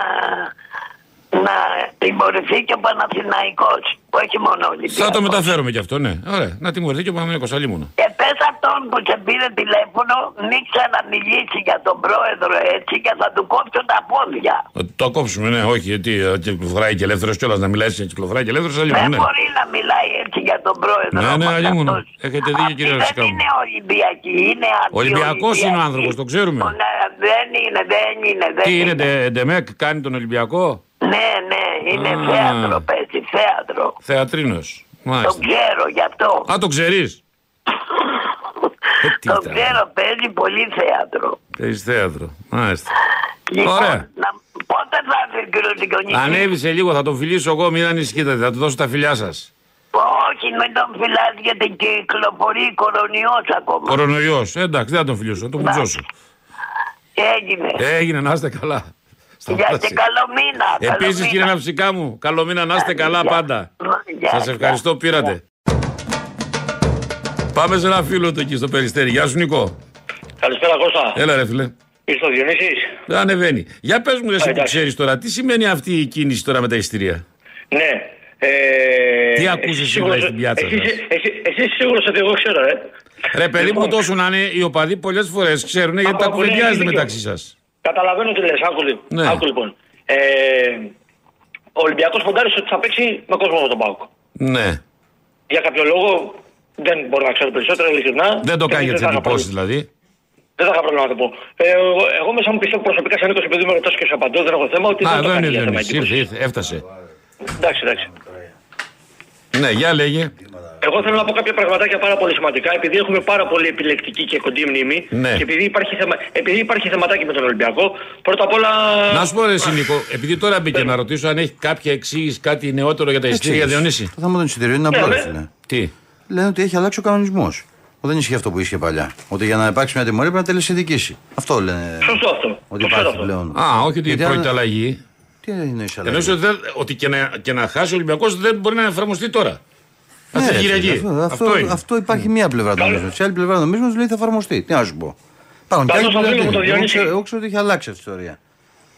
να τιμωρηθεί και ο Παναθηναϊκός. Όχι μόνο ο Ολυμπιακός. Θα το μεταφέρουμε κι αυτό, ναι. Ωραία. Να τιμωρηθεί και ο Παναγενικό Αλίμονο. Και πες αυτόν που σε πήρε τηλέφωνο μην ξαναμιλήσει για τον πρόεδρο έτσι και θα του κόψω τα πόδια. Το, το κόψουμε, ναι, όχι, γιατί ε, κυκλοφοράει και ελεύθερος κιόλας να μιλάει και κυκλοφοράει και ελεύθερος Δεν Αλίμονο, ναι. μπορεί να μιλάει έτσι για τον πρόεδρο. Ναι, ναι, όπως αλλήμον. αυτός. Έχετε δίκιο, κύριε Αυτοί Ρασικά μου. Δεν είναι Ολυμπιακοί, είναι Ολυμπιακός είναι ο άνθρωπος, το ξέρουμε. Ναι, δεν είναι, δεν είναι. Δεν Τι είναι, ντε- Ντεμεκ, κάνει τον Ολυμπιακό; Ναι, ναι, είναι Α. θέατρο, παίζει θέατρο. Θεατρίνος. Το Μάλιστα. ξέρω γι' αυτό. Α, το ξέρεις; Ε, τι Το ήταν. ξέρω, παίζει πολύ θέατρο. Παίζει θέατρο. Μάλιστα. Λοιπόν, Ωραία. να, πότε θα έρθει ο κύριο Δικονίδη. Ανέβησε λίγο, θα τον φιλήσω εγώ, μην ανησυχείτε, θα του δώσω τα φιλιά σας. Όχι, μην τον φυλάς γιατί κυκλοφορεί κορονοϊός ακόμα. Κορονοϊός. Εντάξει, δεν θα τον φιλήσω, θα τον Εντάξει. κουτσώσω. Έγινε. Έγινε, να είστε καλά. Για και καλό μήνα. καλό Επίσης, μήνα. κύριε Ναυσικά μου, καλό μήνα να είστε καλά Γεια. πάντα. Γεια, Σας γεια. ευχαριστώ που πήρατε. Πάμε σε ένα φίλο του εκεί στο περιστέρι. Γεια σου, Νικό. Καλησπέρα Κώστα. Έλα, ρε φίλε. Είσαι ο Διονύσης; Δεν ανεβαίνει. Για πες μου, εσύ που εντάξει. ξέρεις τώρα, τι σημαίνει αυτή η κίνηση τώρα με τα ειστήρια. Ναι. Ε, Τι εσύ ακούσες σίγουρος- σήμερα στην πιάτσα εσύ, σας; εσύ, εσύ είσαι σίγουρος ότι εγώ ξέρω, ε; Ρε, παιδί μου, Λοιπόν, τόσο να είναι, οι οπαδοί πολλές φορές ξέρουν γιατί τα Άκου, άκου, κουβεντιάζετε ναι, μεταξύ σας. Καταλαβαίνω τι λες. Άκου, λοιπόν. Ναι. Άκου λοιπόν. Ε, ο Ολυμπιακός φοντάρισε ότι θα παίξει με κόσμο από τον Πάουκ. Ναι. Για κάποιο λόγο δεν μπορώ να ξέρω περισσότερο, ειλικρινά. Δεν το Και κάνει για τι δεν θα είχα εντυπώσει πρόβλημα. δηλαδή. Δεν θα είχα πρόβλημα να το πω. Ε, εγώ, εγώ μέσα μου πιστεύω προσωπικά σαν Νίκος, επειδή με ρωτάς και σε απαντώ, δεν έχω θέμα ότι Α, δεν το εδώ κάνει είναι για ο θέμα Διονύσης. εντύπωσης. Ήρθε, ήρθε, έφτασε. Εντάξει, εντάξει. Ναι, για λέγε. Εγώ θέλω να πω κάποια πραγματάκια πάρα πολύ σημαντικά. Επειδή έχουμε πάρα πολύ επιλεκτική και κοντή μνήμη Ναι. και επειδή υπάρχει, θεμα... επειδή υπάρχει θεματάκι με τον Ολυμπιακό, πρώτα απ' όλα. Να σου πω, ρε εσύ, Νίκο, επειδή τώρα μπήκε να ρωτήσω αν έχει κάποια εξήγηση, κάτι νεότερο για τα ειστήρια, Διονύση. Το θέμα των εισιτηρίων είναι απλό, Ναι, ρε ναι. φίλε. Τι; Λένε ότι έχει αλλάξει ο κανονισμός. Δεν ισχύει αυτό που ίσχυε παλιά. Ότι για να υπάρξει μια τιμωρία πρέπει να τελεσυνδικήσει. Αυτό λένε. Σωστό αυτό. Ότι Το ξέρω υπάρχει αυτό. πλέον. Α, όχι ότι Γιατί πρόκειται αν- αλλαγή. Τι εννοεί αλλαγή; Εννοείς ότι, δεν, ότι και, να, και να χάσει ο Ολυμπιακός δεν μπορεί να εφαρμοστεί τώρα. Ναι, Αυτή ρε τη φίλε, Κυριακή. Αυτό, αυτό, Αυτό είναι. αυτό υπάρχει μία πλευρά του νομίσματο. Η άλλη πλευρά του νομίσματο λέει θα εφαρμοστεί. Τι να σου πω. Υπάρχουν και Καλώς άλλοι που το λένε φίλο μου, ότι- το εγώ Διονύση. ξέρω- Εγώ ξέρω ότι έχει αλλάξει αυτή η ιστορία.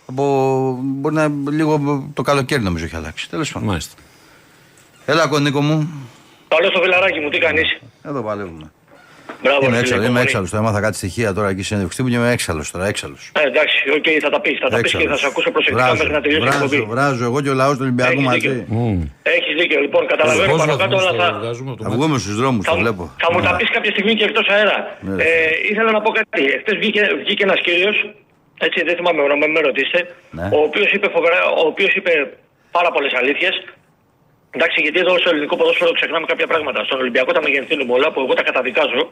Από, μπορεί να λίγο το καλοκαίρι νομίζω έχει αλλάξει. Τέλος πάντων. Μάλιστα. Έλα, κονίκο μου. Καλό στο φιλαράκι μου, τι κάνεις. Εδώ παλεύουμε. Μπράβο, Είμαι ρε φίλε, έξαλλος, είμαι υπομονή. έξαλλο. Έμαθα κάτι στοιχεία τώρα εκεί στην συνέντευξη μου και είμαι έξαλλος τώρα. Έξαλλος. Ε, εντάξει, οκ, θα τα πεις. Θα τα πεις και θα σε ακούσω προσεκτικά βράζω, μέχρι να τελειώσει η βράζω, εκπομπή. βράζω εγώ και ο λαός του Ολυμπιακού Έχεις μαζί. δίκιο. Μμμ. Έχεις δίκιο, λοιπόν, καταλαβαίνω Πόσους πάνω κάτω, βαθμούς αλλά το θα, βγάζουμε από το Θα μάτι; βγούμε στους δρόμους, Θα, το βλέπω. θα μου τα Ναι. πεις κάποια στιγμή και εκτός αέρα. Ναι, ε, ήθελα να πω κάτι. Εχθές βγήκε, βγήκε ένας κύριος, έτσι δεν θυμάμαι όνομα, με ρωτήσετε, Ναι. ο οποίος είπε, φοβερά, ο οποίος είπε πάρα πολλές αλήθειες. Εντάξει, γιατί εδώ στο ελληνικό ποδόσφαιρο ξεχνάμε κάποια πράγματα. Στον Ολυμπιακό τα μεγενθύνουμε όλα που εγώ τα καταδικάζω.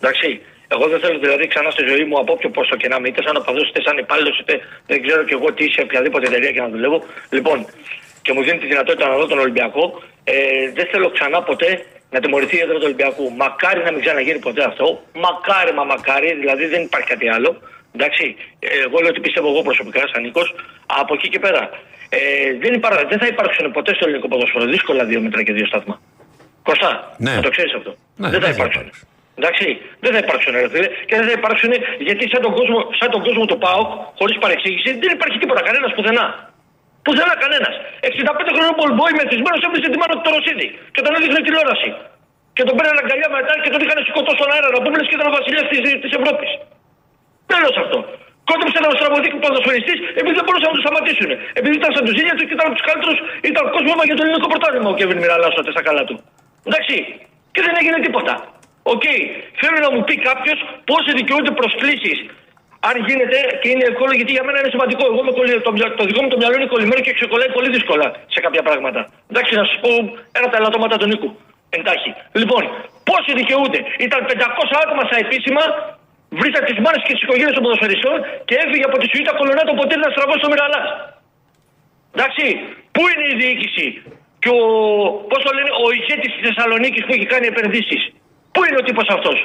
Εντάξει. Εγώ δεν θέλω δηλαδή ξανά στη ζωή μου από όποιο πόστο και να είμαι, είτε σαν οπαδός, είτε σαν υπάλληλος, είτε δεν ξέρω κι εγώ τι σε οποιαδήποτε εταιρεία και να δουλεύω. Λοιπόν, και μου δίνει τη δυνατότητα να δω τον Ολυμπιακό. Ε, δεν θέλω ξανά ποτέ να τιμωρηθεί η έδρα του Ολυμπιακού. Μακάρι να μην ξαναγίνει ποτέ αυτό. Μακάρι, μα μακάρι, δηλαδή δεν υπάρχει κάτι άλλο. Εντάξει, ε, εγώ λέω ότι πιστεύω εγώ προσωπικά, σαν Νίκος, από εκεί και πέρα. Ε, δεν, υπά- δεν θα υπάρξουν ποτέ στο ελληνικό ποδόσφαιρο δύσκολα δύο μέτρα και δύο σταθμά. Κωστά, Ναι. να το ξέρεις αυτό. Ναι, δεν θα δεν θα υπάρξουν. Εντάξει, δεν θα υπάρξουν ρε φίλε. Και δεν θα υπάρξουν γιατί σαν τον κόσμο, σαν τον κόσμο του ΠΑΟΚ, χωρίς παρεξήγηση, δεν υπάρχει τίποτα, κανένας πουθενά. Πουθενά κανένας. 65 χρονών Πολμπόη μεθυσμένος έπεσε τη μάνα του το Ρωσίδη και τον έδειχνε τηλεόραση. Και τον πήραν αγκαλιά μετά και τον είχαν σηκωτό στον αέρα να πούμε λες και ήταν ο βασιλιάς της Ευρώπης. Τέλος αυτό. Κόντεψε να στραβωθεί και ποδοσφαιριστή επειδή δεν μπορούσαν να τους σταματήσουν. Επειδή ήταν σαν τους ήλιου τους και ήταν από τους καλύτερους, ήταν κόσμος για το ελληνικό πρωτάθλημα ο Κέβιν Μιραλάς τότε στα καλά του. Εντάξει. Και δεν έγινε τίποτα. Οκ. Θέλω να μου πει κάποιος πώς δικαιούνται προσκλήσεις. Αν γίνεται και είναι εύκολο, γιατί για μένα είναι σημαντικό. Εγώ είμαι κολλη- το, μυα- το δικό μου το μυαλό είναι κολλημένο και ξεκολλάει πολύ δύσκολα σε κάποια πράγματα. Εντάξει, να σας πω ένα από τα ελαττώματα του Νίκου. Εντάχει. Λοιπόν, πόσοι δικαιούνται. Ήταν 500 άτομα στα επίσημα, βρήκαν τι μάνε και τις οικογένειες των ποδοσφαιριστών και έφυγε από τη Σουήτα κολονά το ποτήρι να στραβώσει στο Μυραλά. Εντάξει, πού είναι η διοίκηση και ο, πώς το λένε, ο ηγέτης της Θεσσαλονίκης που έχει κάνει επενδύσεις. Πού είναι ο τύπος αυτός;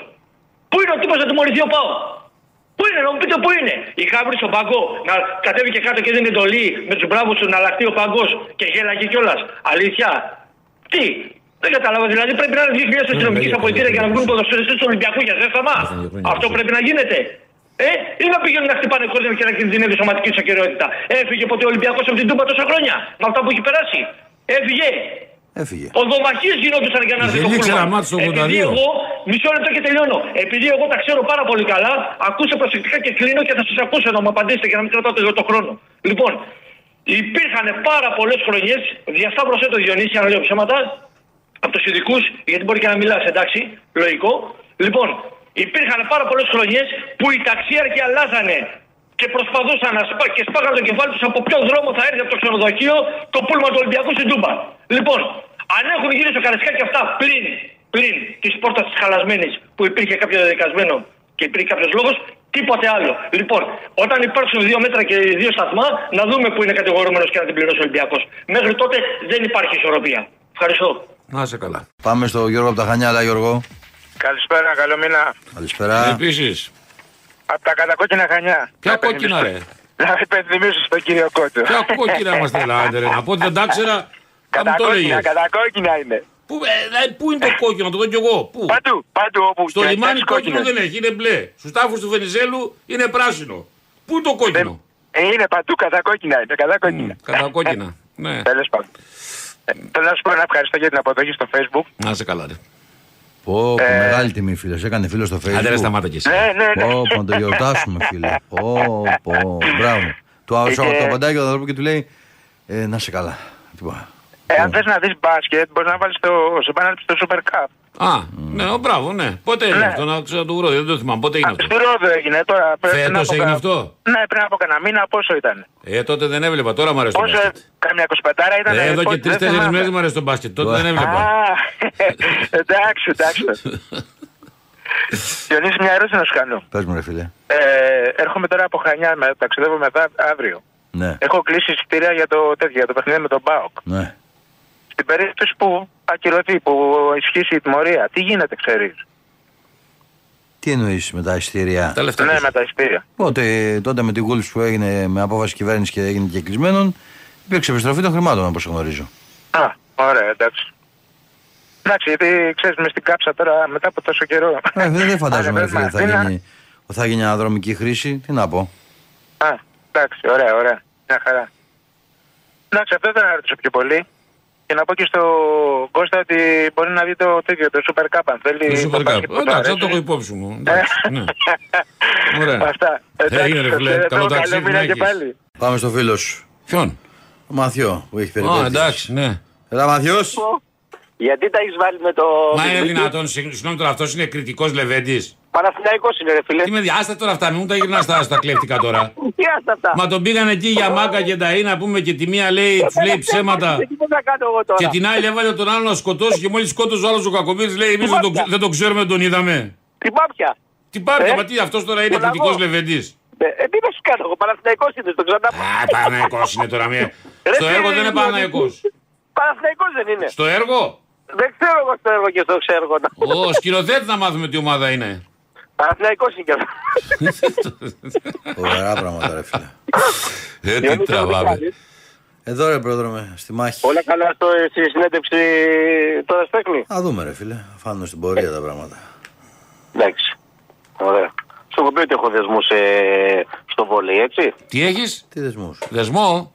Πού είναι ο τύπος να τιμωρηθεί ο ΠΑΟ. Πού είναι, να μου πείτε πού είναι; Είχα βρει στον παγκό να κατέβει και κάτω και δίνει εντολή με τους μπράβους του να αλλάχτεί ο παγκός και γέλαγε κιόλας. Αλήθεια. Τι. Δεν κατάλαβα, δηλαδή πρέπει να είναι 2.000 αστυνομικοί στα πολιτήρια για να βγουν ποδοσφαιριστές του Ολυμπιακού για ζέσταμα. Αυτό πρέπει να γίνεται. Ε, ή να πηγαίνουν να χτυπάνε κόσμο και να κινδυνεύει η σωματική τους ακαιρεότητα. Έφυγε ποτέ ο Ολυμπιακός από την Τούμπα τόσα χρόνια. Με αυτά που έχει περάσει. Έφυγε. Έφυγε. Οδομαχίε γινόντουσαν για να έρθει το Γελίξε πούλμαν. ένα μάτι στο 82. Επειδή εγώ, μισό λεπτό και τελειώνω. Επειδή εγώ τα ξέρω πάρα πολύ καλά, ακούσε προσεκτικά και κλείνω και θα σας ακούσω να μου απαντήσετε για να μην κρατάτε εδώ το χρόνο. Λοιπόν, υπήρχαν πάρα πολλές χρονιές, διασταύρωσέ το Διονύση, αν λέω ψέματα, από τους ειδικούς, γιατί μπορεί και να μιλάς, εντάξει, λογικό. Λοιπόν, υπήρχαν πάρα πολλές χρονιές που οι ταξίαρχοι αλλάζανε και προσπαθούσαν να σπά και σπάγανε το κεφάλι τους από ποιο δρόμο θα έρθει από το ξενοδοχείο το πούλμα του Ολυμπιακού στην Τούμπα. Λοιπόν, αν έχουν γίνει στο Καρασκάκι αυτά πλην, πλην της πόρτας της χαλασμένης που υπήρχε κάποιο διαδικασμένο και υπήρχε κάποιος λόγος, τίποτε άλλο. Λοιπόν, όταν υπάρξουν δύο μέτρα και δύο σταθμά, να δούμε που είναι κατηγορούμενος και να την πληρώσει ο Ολυμπιακός. Μέχρι τότε δεν υπάρχει ισορροπία. Ευχαριστώ. Να είσαι καλά. Πάμε στο Γιώργο από τα Χανιά, αλλά Γιώργο. Καλησπέρα, καλό μήνα. Καλησπέρα. Επίσης. Από τα κατακόκκινα χανιά. Ποια Να κόκκινα, ρε. Να υπενθυμίσω στον κύριο Κότσο. Ποια κόκκινα (laughs) μα τρελάτε, ρε. Να πω ότι δεν τα ξέρα. Θα μου το Κατακόκκινα, έλεγε. κατακόκκινα είναι. Πού, ε, ε, πού είναι το κόκκινο, το δω κι εγώ. Πού; Παντού, παντού όπου Στο και να λιμάνι κοιτάξεις κόκκινο κόκκινες. δεν έχει, είναι μπλε. Στους τάφους του Βενιζέλου είναι πράσινο. Πού είναι το κόκκινο; Ε, είναι παντού κατακόκκινα, είναι κατακόκκινα. Κατά κόκκινα. (laughs) Ναι. Τέλος πάντων. Ε, Θέλω να σου πω ένα ευχαριστώ για την αποδοχή στο facebook. Να είσαι καλά, ρε. Πω, πω, Ε, μεγάλη τιμή φίλο. Έκανε φίλο στο Facebook. Άντε ρε σταμάτα κι εσύ. Ναι, ναι, ναι. Πω, πω, να το γιορτάσουμε, φίλε. Πω, πω, μπράβο. Του άρεσε Είχε- το παντάκι ο άνθρωπο και του λέει ε, Να σε καλά. Τίποτα. Ε, αν θες να δεις μπάσκετ, μπορείς να βάλεις το, σε επανάληψη το Super Cup. Α, ναι, ο, μπράβο, ναι. Πότε έγινε Ναι. αυτό, να ξέρω το βρω, δεν το θυμάμαι. Πότε έγινε Α, αυτό. Στη Ρόδο έγινε τώρα. πριν Φέτος από έγινε κα- αυτό; Ναι, πριν από κανένα μήνα πόσο ήταν; Ε, τότε δεν έβλεπα, τώρα μου αρέσει το Πόσο, μπάσκετ. καμιά 25 ήταν. Ε, εδώ πόσο- και δεν τρει-τέσσερι θυμάμαι. μέρες μου αρέσει το μπάσκετ. Τότε δεν έβλεπα. Α, (laughs) εντάξει, εντάξει. (laughs) Διονύση, μια ερώτηση να σου κάνω. Πες μου, ρε φίλε. Ε, έρχομαι τώρα από Χανιά, με, ταξιδεύω μετά αύριο. Ναι, Έχω κλείσει εισιτήρια για το, τέτοιο, για το παιχνίδι με τον Μπάοκ. ναι. Στην περίπτωση που ακυρωθεί, που ισχύσει η τιμωρία, τι γίνεται, ξέρεις; Τι εννοείς με τα εισιτήρια; Τα λεφτά Ναι, τους. με τα εισιτήρια. Τότε, τότε με την Wolves που έγινε με απόφαση κυβέρνησης και έγινε και κλεισμένων, υπήρξε επιστροφή των χρημάτων όπως γνωρίζω. Α, ωραία, εντάξει. Εντάξει, γιατί ξέρεις, μες στην κάψα τώρα μετά από τόσο καιρό. Ε, δεν, δεν (laughs) φαντάζομαι ρε φίλε, Ανεβαίνουμε θα Αθήνα. γίνει, θα γίνει αναδρομική χρήση. Τι να πω. Α, εντάξει, ωραία, ωραία. Μια χαρά. Εντάξει, αυτό δεν ρωτήσω πιο πολύ. Και να πω και στον Κώστα ότι μπορεί να δει το τέτοιο, το Super Cup αν θέλει. Το Super Cup. μπάσκετ που του Εντάξει, αρέσει. θα το έχω υπόψη μου. Εντάξει, ναι. (laughs) Ωραία. Αυτά. Έγινε, ρε φίλε. ευχαριστώ. Καλό Καλό ταξίδι μήνα να και έχεις. πάλι. Πάμε στο φίλο σου. Ποιον; Ο Μαθιό που έχει Α, περιπέτειες. εντάξει, ναι. Έλα, Μαθιό. Γιατί τα έχεις βάλει με το. Μα είναι Βιλμπίκι; δυνατόν, συγγνώμη συγγνώμη τώρα, αυτός είναι κριτικός Λεβέντης. Παναθηναϊκός είναι, ρε φίλε. Τι με διάστα τώρα αυτά, μην μου τα γυρνάς στα, στα κλέφτικα τώρα. (laughs) Τι άστα αυτά. Μα τον πήγαν εκεί για μάκα και τα είναι, να πούμε και τη μία λέει, του λέει ψέματα. Τι θα κάνω εγώ τώρα. Και την άλλη έβαλε τον άλλο να σκοτώσει και μόλις σκότωσε ο άλλος ο Κακομίρη λέει: Εμείς δεν, το ξε- δεν το ξέρουμε, δεν τον είδαμε. Την πάπια. Τι πάρτε, Ε, μα τι αυτός τώρα είναι Μοναγό. κριτικός Λεβέντης. Ε, ε, τι να σου κάνω εγώ, Παναθηναϊκός είναι, το ξανά. Α, Παναγιακό είναι τώρα μία. Ρε, Στο τι έργο δεν είναι είναι, Παναγιακό. Παναθηναϊκός δεν είναι. Στο έργο; Δεν ξέρω εγώ στο έργο και στο ξέργο. Ο σκηνοθέτης να μάθουμε τι ομάδα είναι. Παναθηναϊκός είναι και αυτό. Φοβερά πράγματα, ρε φίλε. Ε, τι Διονύση, τραβάμε. τι κάνεις; Εδώ ρε πρόδρομε, στη μάχη. Όλα καλά στο, στη συνέντευξη τώρα στέκνη. Α δούμε ρε φίλε, φάνουν στην πορεία τα πράγματα. Εντάξει. Ωραία. Σου έχω πει ότι έχω δεσμούς ε, στο βόλεϊ, έτσι. Τι έχεις, Τι δεσμούς; δεσμό.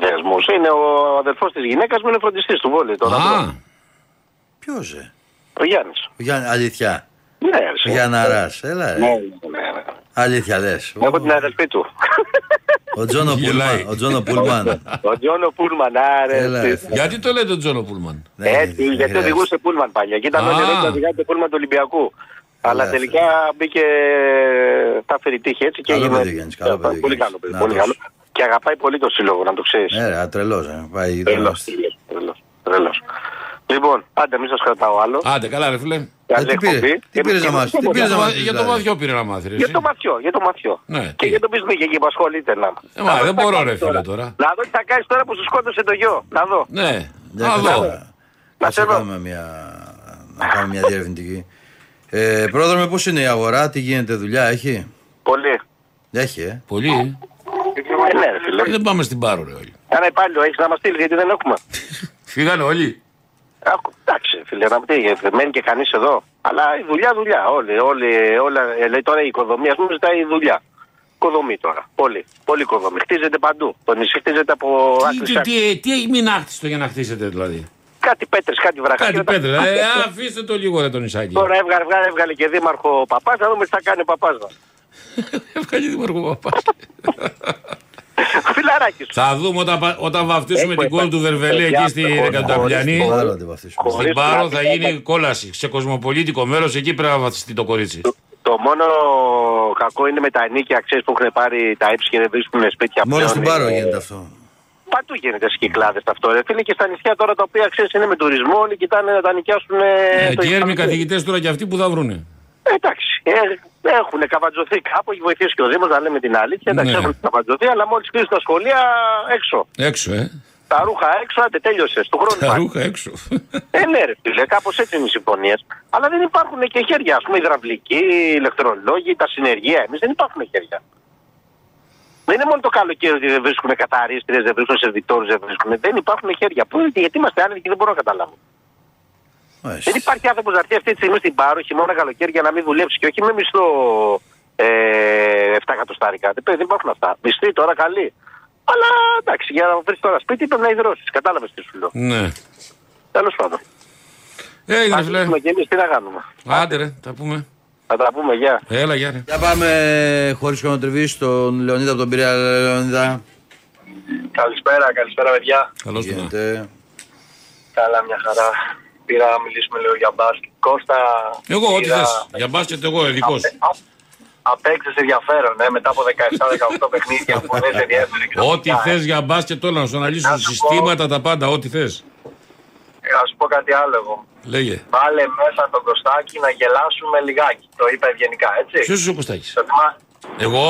Δεσμούς. Είναι ο αδερφός της γυναίκας μου, είναι φροντιστής του βόλεϊ. Τώρα Α, Ποιος ε; Ο Γιάννης. Ο Γιάννη, αλήθεια. Ναι, Ο ρε. Γιανναράς, έλα ρε. Ναι, ναι, ναι. Αλήθεια λες. Έχω την αδερφή του. Ο Τζόνο (laughs) Γελάει. Πούλμαν. Ο Τζόνο Πούλμαν. Ο Τζόνο Πούλμαν, άρε. Έλα, ρε, εσύ. φίλε. γιατί το λέτε τον Τζόνο Πούλμαν; Ναι, Έτσι, δεν γιατί χρειάζεται. οδηγούσε Πούλμαν παλιά. Και ήταν Α. όλοι εδώ και οδηγάει το Πούλμαν του Ολυμπιακού. Αλλά Έλα, τελικά μπήκε τα φέρει τύχη έτσι και Καλό έγινε. παιδί, Γιάννης, καλό παιδί, Πολύ Γιάννης. καλό παιδί. Να Πολύ δώσεις. καλό. Και αγαπάει πολύ το σύλλογο, να το ξέρεις. Ναι ρε, ατρελός ε. Πάει Τρελός. Τρελός. Τρελός. Λοιπόν, άντε, μην σας κρατάω άλλο. Άντε, καλά, ρε φίλε. Ε, Καλή τι πήρε, εκπομπή. τι πήρες να μάθεις, τι Για πήρες να το, μάθεις. για το δηλαδή. μαθιό πήρε να μάθεις. ρε, Για εσύ. το μαθιό, για το μαθιό. Ναι, Και τι. για τον πισμίκι εκεί που ασχολείται να. Ε, μα, δεν μπορώ, ρε φίλε τώρα. Να δω τι θα κάνεις τώρα που σου σκότωσε το γιο. Να δω. Ναι, Δεν να ξέρω. δω. Να Ας σε δω. κάνουμε μια... Να κάνουμε μια διερευνητική. Ε, πρόδρομε, πώς είναι η αγορά, τι γίνεται, δουλειά έχει; Πολύ. Έχει, ε. Πολύ. Ε, ναι, ρε φίλε. Δεν πάμε στην πάρο, ρε όλοι. Ένα υπάλληλο έχεις να μας στείλεις γιατί δεν έχουμε. Φύγανε όλοι. Άκου, Εντάξει, φίλε, να πει, ε, μένει και κανείς εδώ. Αλλά η δουλειά, δουλειά. Όλοι, όλοι, όλα, ε, λέει τώρα η οικοδομή, ας πούμε, ζητάει δουλειά. Οικοδομή τώρα. Πολύ. Πολύ οικοδομή. Χτίζεται παντού. Το νησί χτίζεται από Τι, άκρη τι, σε άκρη. τι, τι έχει μείνει άκτιστο για να χτίσετε δηλαδή. Κάτι πέτρες, κάτι βραχά. Κάτι πέτρες. Ε, (laughs) αφήστε το λίγο ρε τον Ισάκη. Τώρα έβγαλε, έβγαλε, έβγαλε και δήμαρχο παπάς, να δούμε τι θα κάνει ο παπάς μας. (laughs) Έβγαλε δήμαρχο παπάς. (laughs) (laughs) Φιλαράκι σου. Θα δούμε όταν, πα- όταν βαφτίσουμε Έχουμε την κόλ του Βερβελή παιδιά, εκεί στη χωρίς- Δεκαταπλιανή. χωρίς- Άλλο να τη βαφτίσουμε. Χωρίς Στην Πάρο να- θα γίνει κόλαση. Σε κοσμοπολίτικο μέρος εκεί πρέπει να βαφτιστεί το κορίτσι. Το μόνο κακό είναι με τα ενίκια, ξέρεις που έχουν πάρει τα ύψη και δεν βρίσκουν σπίτια Μόνο πλέον, στην Πάρο είναι- γίνεται αυτό. Παντού γίνεται στι κυκλάδε αυτό. Ρε φίλε και στα νησιά τώρα τα οποία ξέρεις είναι με τουρισμό, όλοι κοιτάνε να τα νοικιάσουν. Ε, το τι έρμοι Ισλαμικό. καθηγητές τώρα και αυτοί που θα βρούνε. Ε, εντάξει. Ε, έχουν καβατζωθεί κάπου, έχει βοηθήσει και ο Δήμος να λέμε την αλήθεια. Εντάξει, Ναι. έχουν καβατζωθεί, αλλά μόλις κλείσουν τα σχολεία έξω. Έξω, ε. Τα ρούχα έξω, άντε τέλειωσε. Του χρόνου Τα πάλι. ρούχα έξω. Ε, ναι, ρε φίλε, κάπως έτσι είναι οι συμφωνίες. Αλλά δεν υπάρχουν και χέρια. Α πούμε, υδραυλικοί, ηλεκτρολόγοι, τα συνεργεία. Εμείς δεν υπάρχουν χέρια. Δεν είναι μόνο το καλοκαίρι ότι δεν βρίσκουν καθαρίστρε, δεν βρίσκουν σερβιτόρους, δεν βρίσκουν. Δεν υπάρχουν χέρια. Πού, γιατί είμαστε άνετοι και δεν μπορώ να καταλάβω. Μάλιστα. Δεν υπάρχει άνθρωπος να έρθει αυτή τη στιγμή στην Πάρο χειμώνα καλοκαίρι για να μην δουλέψει και όχι με μισθό ε, 7 εκατοστάρικα. Δεν, δεν υπάρχουν αυτά. Μισθή τώρα καλή. Αλλά εντάξει, για να βρεις τώρα σπίτι πρέπει να υδρώσεις. Κατάλαβες τι σου λέω. Ναι. Τέλος πάντων. Έγινε, Θα φίλε. ζήσουμε και εμείς τι να κάνουμε. Άντε, ρε, τα πούμε. Θα τα πούμε, γεια. Έλα, γεια, ρε. Για πάμε χωρίς χρονοτριβή στον Λεωνίδα από τον Πειραιά. Λεωνίδα. Καλησπέρα, καλησπέρα παιδιά. Καλώς Τι το γίνεται. Καλά, μια χαρά. Πήρα να μιλήσουμε λίγο για μπάσκετ. Κώστα. Εγώ, ό,τι είδα- θες. Για μπάσκετ, εγώ, ειδικό. Απέ- α- Απέκτησε ενδιαφέρον ε, μετά από 17-18 παιχνίδια που δεν σε ενδιαφέρει. Ό,τι θες για μπάσκετ, όλα να σου αναλύσω Να σου πω- συστήματα, τα πάντα, ό,τι θες. Α σου πω κάτι άλλο εγώ. Λέγε. Βάλε μέσα τον Κωστάκη να γελάσουμε λιγάκι. Το είπα ευγενικά, έτσι. Ποιος είσαι ο Κωστάκης; Το θυμά- Εγώ;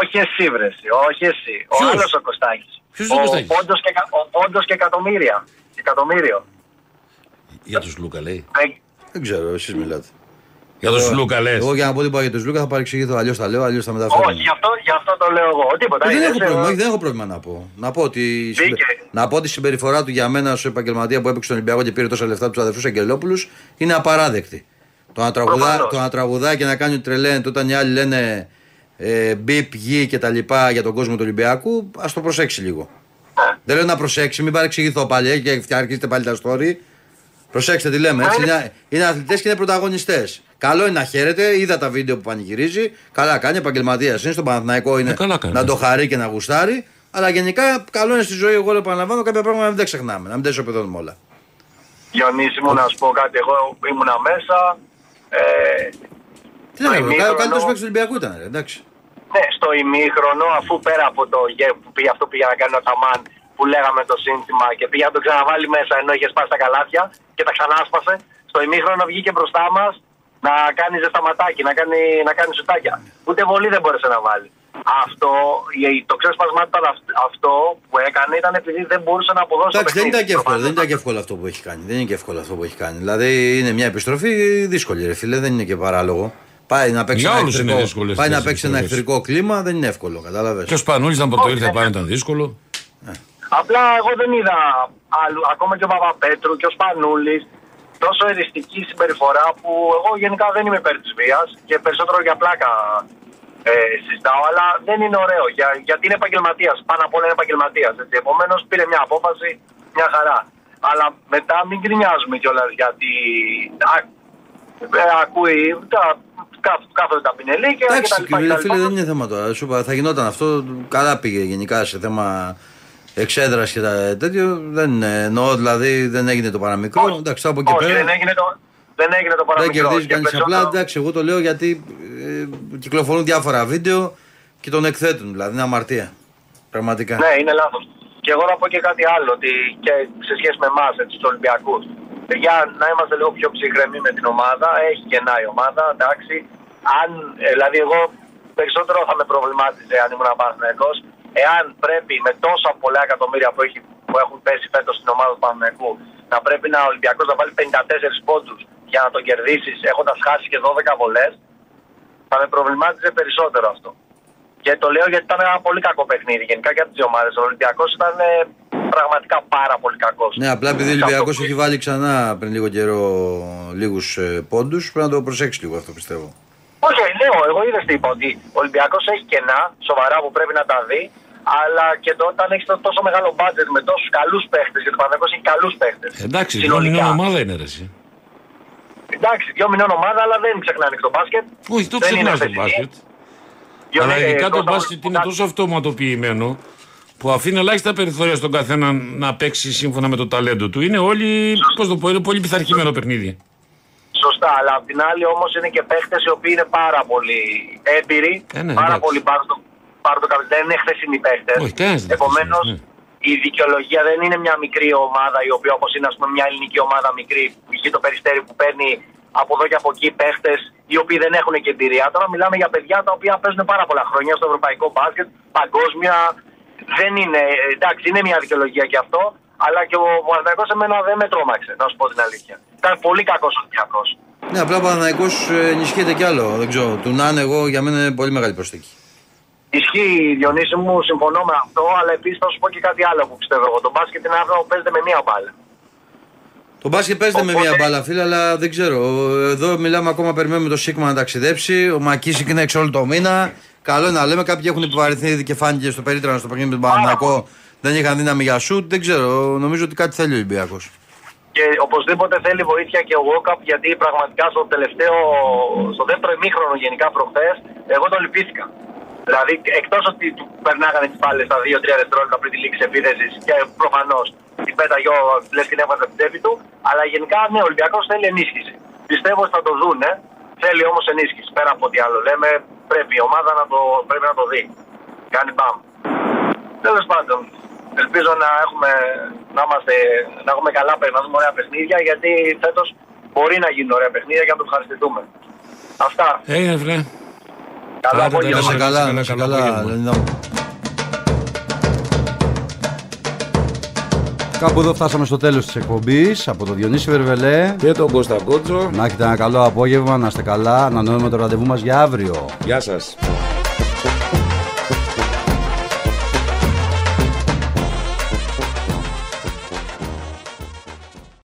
Όχι εσύ, βρεση, όχι εσύ. Ο Ποιος; άλλος ο Κωστάκης. Ποιος είναι ο Κωστάκης; Πόντος και, κα- ο Πόντος και εκατομμύρια. Εκατομμύριο. Για τους Λούκα, λέει. Δεν- Δεν ξέρω, εσείς μιλάτε. Για τους Λούκα, λες. Εγώ για να πω τίποτα για τον Λούκα θα παρεξηγηθώ. Αλλιώς τα λέω, αλλιώς τα μεταφέρω. Όχι, γι' αυτό, γι' αυτό το λέω εγώ. Τίποτα. Ε, δεν, είναι, έχω σε- πρόβλημα, όχι, δεν έχω πρόβλημα να πω. Να πω, ότι, η συμπε- Μπήκε. να πω ότι η συμπεριφορά του για μένα ως επαγγελματία που έπαιξε στον Ολυμπιακό και πήρε τόσα λεφτά από τους αδερφούς Αγγελόπουλους είναι απαράδεκτη. Το να, τραγουδά, Προφανώς. το να τραγουδάει και να κάνει ότι τρελαίνεται όταν οι άλλοι λένε ε, μπιπ, γη και τα λοιπά για τον κόσμο του Ολυμπιακού, ας το προσέξει λίγο. Δεν λέω να προσέξει, μην παρεξηγηθώ πάλι ε, και φτιάχνετε πάλι τα story. Προσέξτε τι λέμε. Έτσι, είναι είναι αθλητές και είναι πρωταγωνιστές. Καλό είναι να χαίρετε, είδα τα βίντεο που πανηγυρίζει. Καλά κάνει, επαγγελματίας είναι. Στον Παναθηναϊκό είναι Ε, καλά κάνει. να το χαρεί και να γουστάρει. Αλλά γενικά καλό είναι στη ζωή, εγώ επαναλαμβάνω κάποια πράγματα να μην τα ξεχνάμε, να μην τα ισοπεδώνουμε όλα. Διονύση μου να σου πω κάτι. Εγώ ήμουνα μέσα. Ε, Τι να Το κάνουμε, ο ημίχρονο- καλύτερος παίκτης του Ολυμπιακού ήταν, ρε, εντάξει. ναι, στο ημίχρονο, αφού πέρα από το γε, που πήγε αυτό που πήγε να κάνει ο Ταμάν, που λέγαμε το σύνθημα και πήγε να το ξαναβάλει μέσα ενώ είχε σπάσει τα καλάθια και τα ξανάσπασε. Στο ημίχρονο βγήκε μπροστά μας να κάνει ζεσταματάκι, να κάνει, να κάνει σουτάκια. Ούτε βολή δεν μπόρεσε να βάλει. αυτό, η- το ξέσπασμά του ήταν αυ- αυτό που έκανε ήταν επειδή δεν μπορούσε να αποδώσει το Εντάξει, δεν παιχνίδι. ήταν και εύκολο, δεν ήταν και εύκολο αυτό που έχει κάνει. Δεν είναι και εύκολο αυτό που έχει κάνει. Δηλαδή είναι μια επιστροφή δύσκολη, ρε φίλε, δεν είναι και παράλογο. Πάει να παίξει Για ένα όλους είναι εχθρικό, δύσκολες πάει να αυτές οι παίξει ένα επιστροφές. εχθρικό κλίμα, δεν είναι εύκολο, κατάλαβες. Και ο Σπανούλης ήταν πρώτο ήρθε πάνω, ήταν δύσκολο. Απλά εγώ δεν είδα άλλου, ακόμα και ο Παπαπέτρου και ο Σπανούλης τόσο εριστική συμπεριφορά που εγώ γενικά δεν είμαι υπέρ της βίας και περισσότερο για πλάκα ε, συζητάω, αλλά δεν είναι ωραίο για, γιατί είναι επαγγελματίας. Πάνω απ' όλα είναι επαγγελματίας. Επομένως πήρε μια απόφαση, μια χαρά. Αλλά μετά μην γκρινιάζουμε κιόλας γιατί α, ε, ακούει τα, κα- κάθονται τα πινελί και Εντάξει, και τα λοιπά και κύριε τα φίλε, λοιπά. δεν είναι θέμα τώρα. Σου είπα, θα γινόταν αυτό. Καλά πήγε γενικά σε θέμα εξέδρας και τα τέτοιο. Δεν είναι, εννοώ δηλαδή δεν έγινε το παραμικρό. Εντάξει, τώρα από εκεί Όχι, πέρα. δεν έγινε το, δεν έγινε το Δεν παραμικρό. κερδίζει Και κανείς απλά. περισσότερο- Εντάξει, εγώ το λέω γιατί ε, κυκλοφορούν διάφορα βίντεο και τον εκθέτουν. Δηλαδή είναι αμαρτία. Πραγματικά. Ναι, είναι λάθος. Και εγώ να πω και κάτι άλλο, ότι και σε σχέση με εμάς, τους Ολυμπιακούς. Για να είμαστε λίγο πιο ψυχρεμοί με την ομάδα, έχει κενά η ομάδα, εντάξει. Αν, ε, δηλαδή, εγώ περισσότερο θα με προβλημάτιζε αν ήμουν Παναθηναϊκός εάν πρέπει με τόσα πολλά εκατομμύρια που, έχει, που έχουν πέσει φέτος στην ομάδα του Παναθηναϊκού να πρέπει να ο Ολυμπιακός να βάλει 54 πόντους για να τον κερδίσεις έχοντας χάσει και 12 βολές, θα με προβλημάτιζε περισσότερο αυτό. Και το λέω γιατί ήταν ένα πολύ κακό παιχνίδι γενικά και από τις δύο ομάδες. Ο Ολυμπιακός ήταν ε, πραγματικά πάρα πολύ κακός. Ναι, απλά επειδή ο Ολυμπιακός έχει βάλει ξανά πριν λίγο καιρό λίγους πόντους, πρέπει να το προσέξει λίγο αυτό πιστεύω. Όχι, λέω, εγώ είδε τι είπα, ότι ο Ολυμπιακός έχει κενά σοβαρά που πρέπει να τα δει. Αλλά και το, όταν έχεις τόσο μεγάλο μπάτζετ με τόσους καλούς παίχτες, γιατί ο Παναγιώ έχει καλούς παίχτες. Εντάξει, δύο μηνών ομάδα είναι ρε. εσύ. Εντάξει, δύο μηνών ομάδα, αλλά δεν ξεχνάνε και το μπάσκετ. Όχι, το Δεν είναι ξεχνάς το χθεσινή. μπάσκετ. Διότι, Αλλά ε, ειδικά το Κώστα, μπάσκετ είναι τόσο αυτοματοποιημένο που αφήνει ελάχιστα περιθώρια στον καθένα να παίξει σύμφωνα με το ταλέντο του. Είναι όλοι, πώς το πω, είναι πολύ πειθαρχημένο παιχνίδι. Σωστά, αλλά απ' την άλλη όμως είναι και παίχτες οι οποίοι είναι πάρα πολύ έμπειροι. Ε, ναι, πάρα εντάξει. πολύ πάρουν το, πάρουν το καπιτάν. Δεν είναι χθεσινοί παίχτες. Όχι, κανένας δεν είναι Επομένως, χθεσινός, η δικαιολογία δεν είναι μια μικρή ομάδα η οποία όπως είναι ας πούμε, μια ελληνική ομάδα μικρή, π.χ. το περιστέρι που παίρνει από εδώ και από εκεί παίχτες οι οποίοι δεν έχουν και εμπειρία. Τώρα μιλάμε για παιδιά τα οποία παίζουν πάρα πολλά χρόνια στο ευρωπαϊκό μπάσκετ, παγκόσμια. Δεν είναι, εντάξει, είναι μια δικαιολογία και αυτό, αλλά και ο Παναγιώ εμένα δεν με τρόμαξε, να σου πω την αλήθεια. Ήταν πολύ κακός ο Ολυμπιακός. Ναι, απλά ο Παναναϊκό ενισχύεται κι άλλο. Δεν ξέρω. Του να είναι εγώ για μένα είναι πολύ μεγάλη προσθήκη. Ισχύει, Διονύση μου, συμφωνώ με αυτό, αλλά επίσης θα σου πω και κάτι άλλο που πιστεύω εγώ. Το μπάσκετ είναι αυτό που παίζεται με μία μπάλα. Το μπάσκετ παίζεται με μια μπάλα, φίλε, αλλά δεν ξέρω. Εδώ μιλάμε ακόμα, περιμένουμε το Σίγμα να ταξιδέψει. Ο Μακίσικ είναι έξω όλο το μήνα. Καλό είναι να λέμε. Κάποιοι έχουν επιβαρυνθεί ήδη και φάνηκε στο περίτρανο στο παιχνίδι με τον Παναναϊκό. Δεν είχαν δύναμη για σουτ. Δεν ξέρω. Νομίζω ότι κάτι θέλει ο Ολυμπιακός. Και οπωσδήποτε θέλει βοήθεια και ο Walkup γιατί πραγματικά στο τελευταίο, στο δεύτερο ημίχρονο γενικά προχθές, εγώ το λυπήθηκα. Δηλαδή, εκτός ότι του περνάγανε τις μπάλες στα 2-3 δευτερόλεπτα πριν τη λήξη επίθεσης και προφανώς την πέταγε ο λες την έβαζε από την τσέπη του. Αλλά γενικά, ναι, ο Ολυμπιακός θέλει ενίσχυση. Πιστεύω ότι θα το δούνε. Θέλει όμως ενίσχυση. Πέρα από ό,τι άλλο λέμε, πρέπει η ομάδα να το, πρέπει να το δει. Κάνει μπαμ. Τέλος πάντων, ελπίζω να έχουμε, να είμαστε, να έχουμε καλά παιχνίδια, να δούμε ωραία παιχνίδια γιατί φέτος μπορεί να γίνουν ωραία παιχνίδια και να το ευχαριστηθούμε. Αυτά. Έγινε, βρε. Καλό Άντε, απόγευμα. να Σε σε καλά, καλά, να σε καλό καλά. απόγευμα. Λεωνίδα μου. Κάπου εδώ φτάσαμε στο τέλος της εκπομπής από τον Διονύση Βερβελέ Και τον Κώστα Κότσο. Να έχετε ένα καλό απόγευμα, να είστε καλά, να ανανεώνουμε το ραντεβού μας για αύριο. Γεια σας.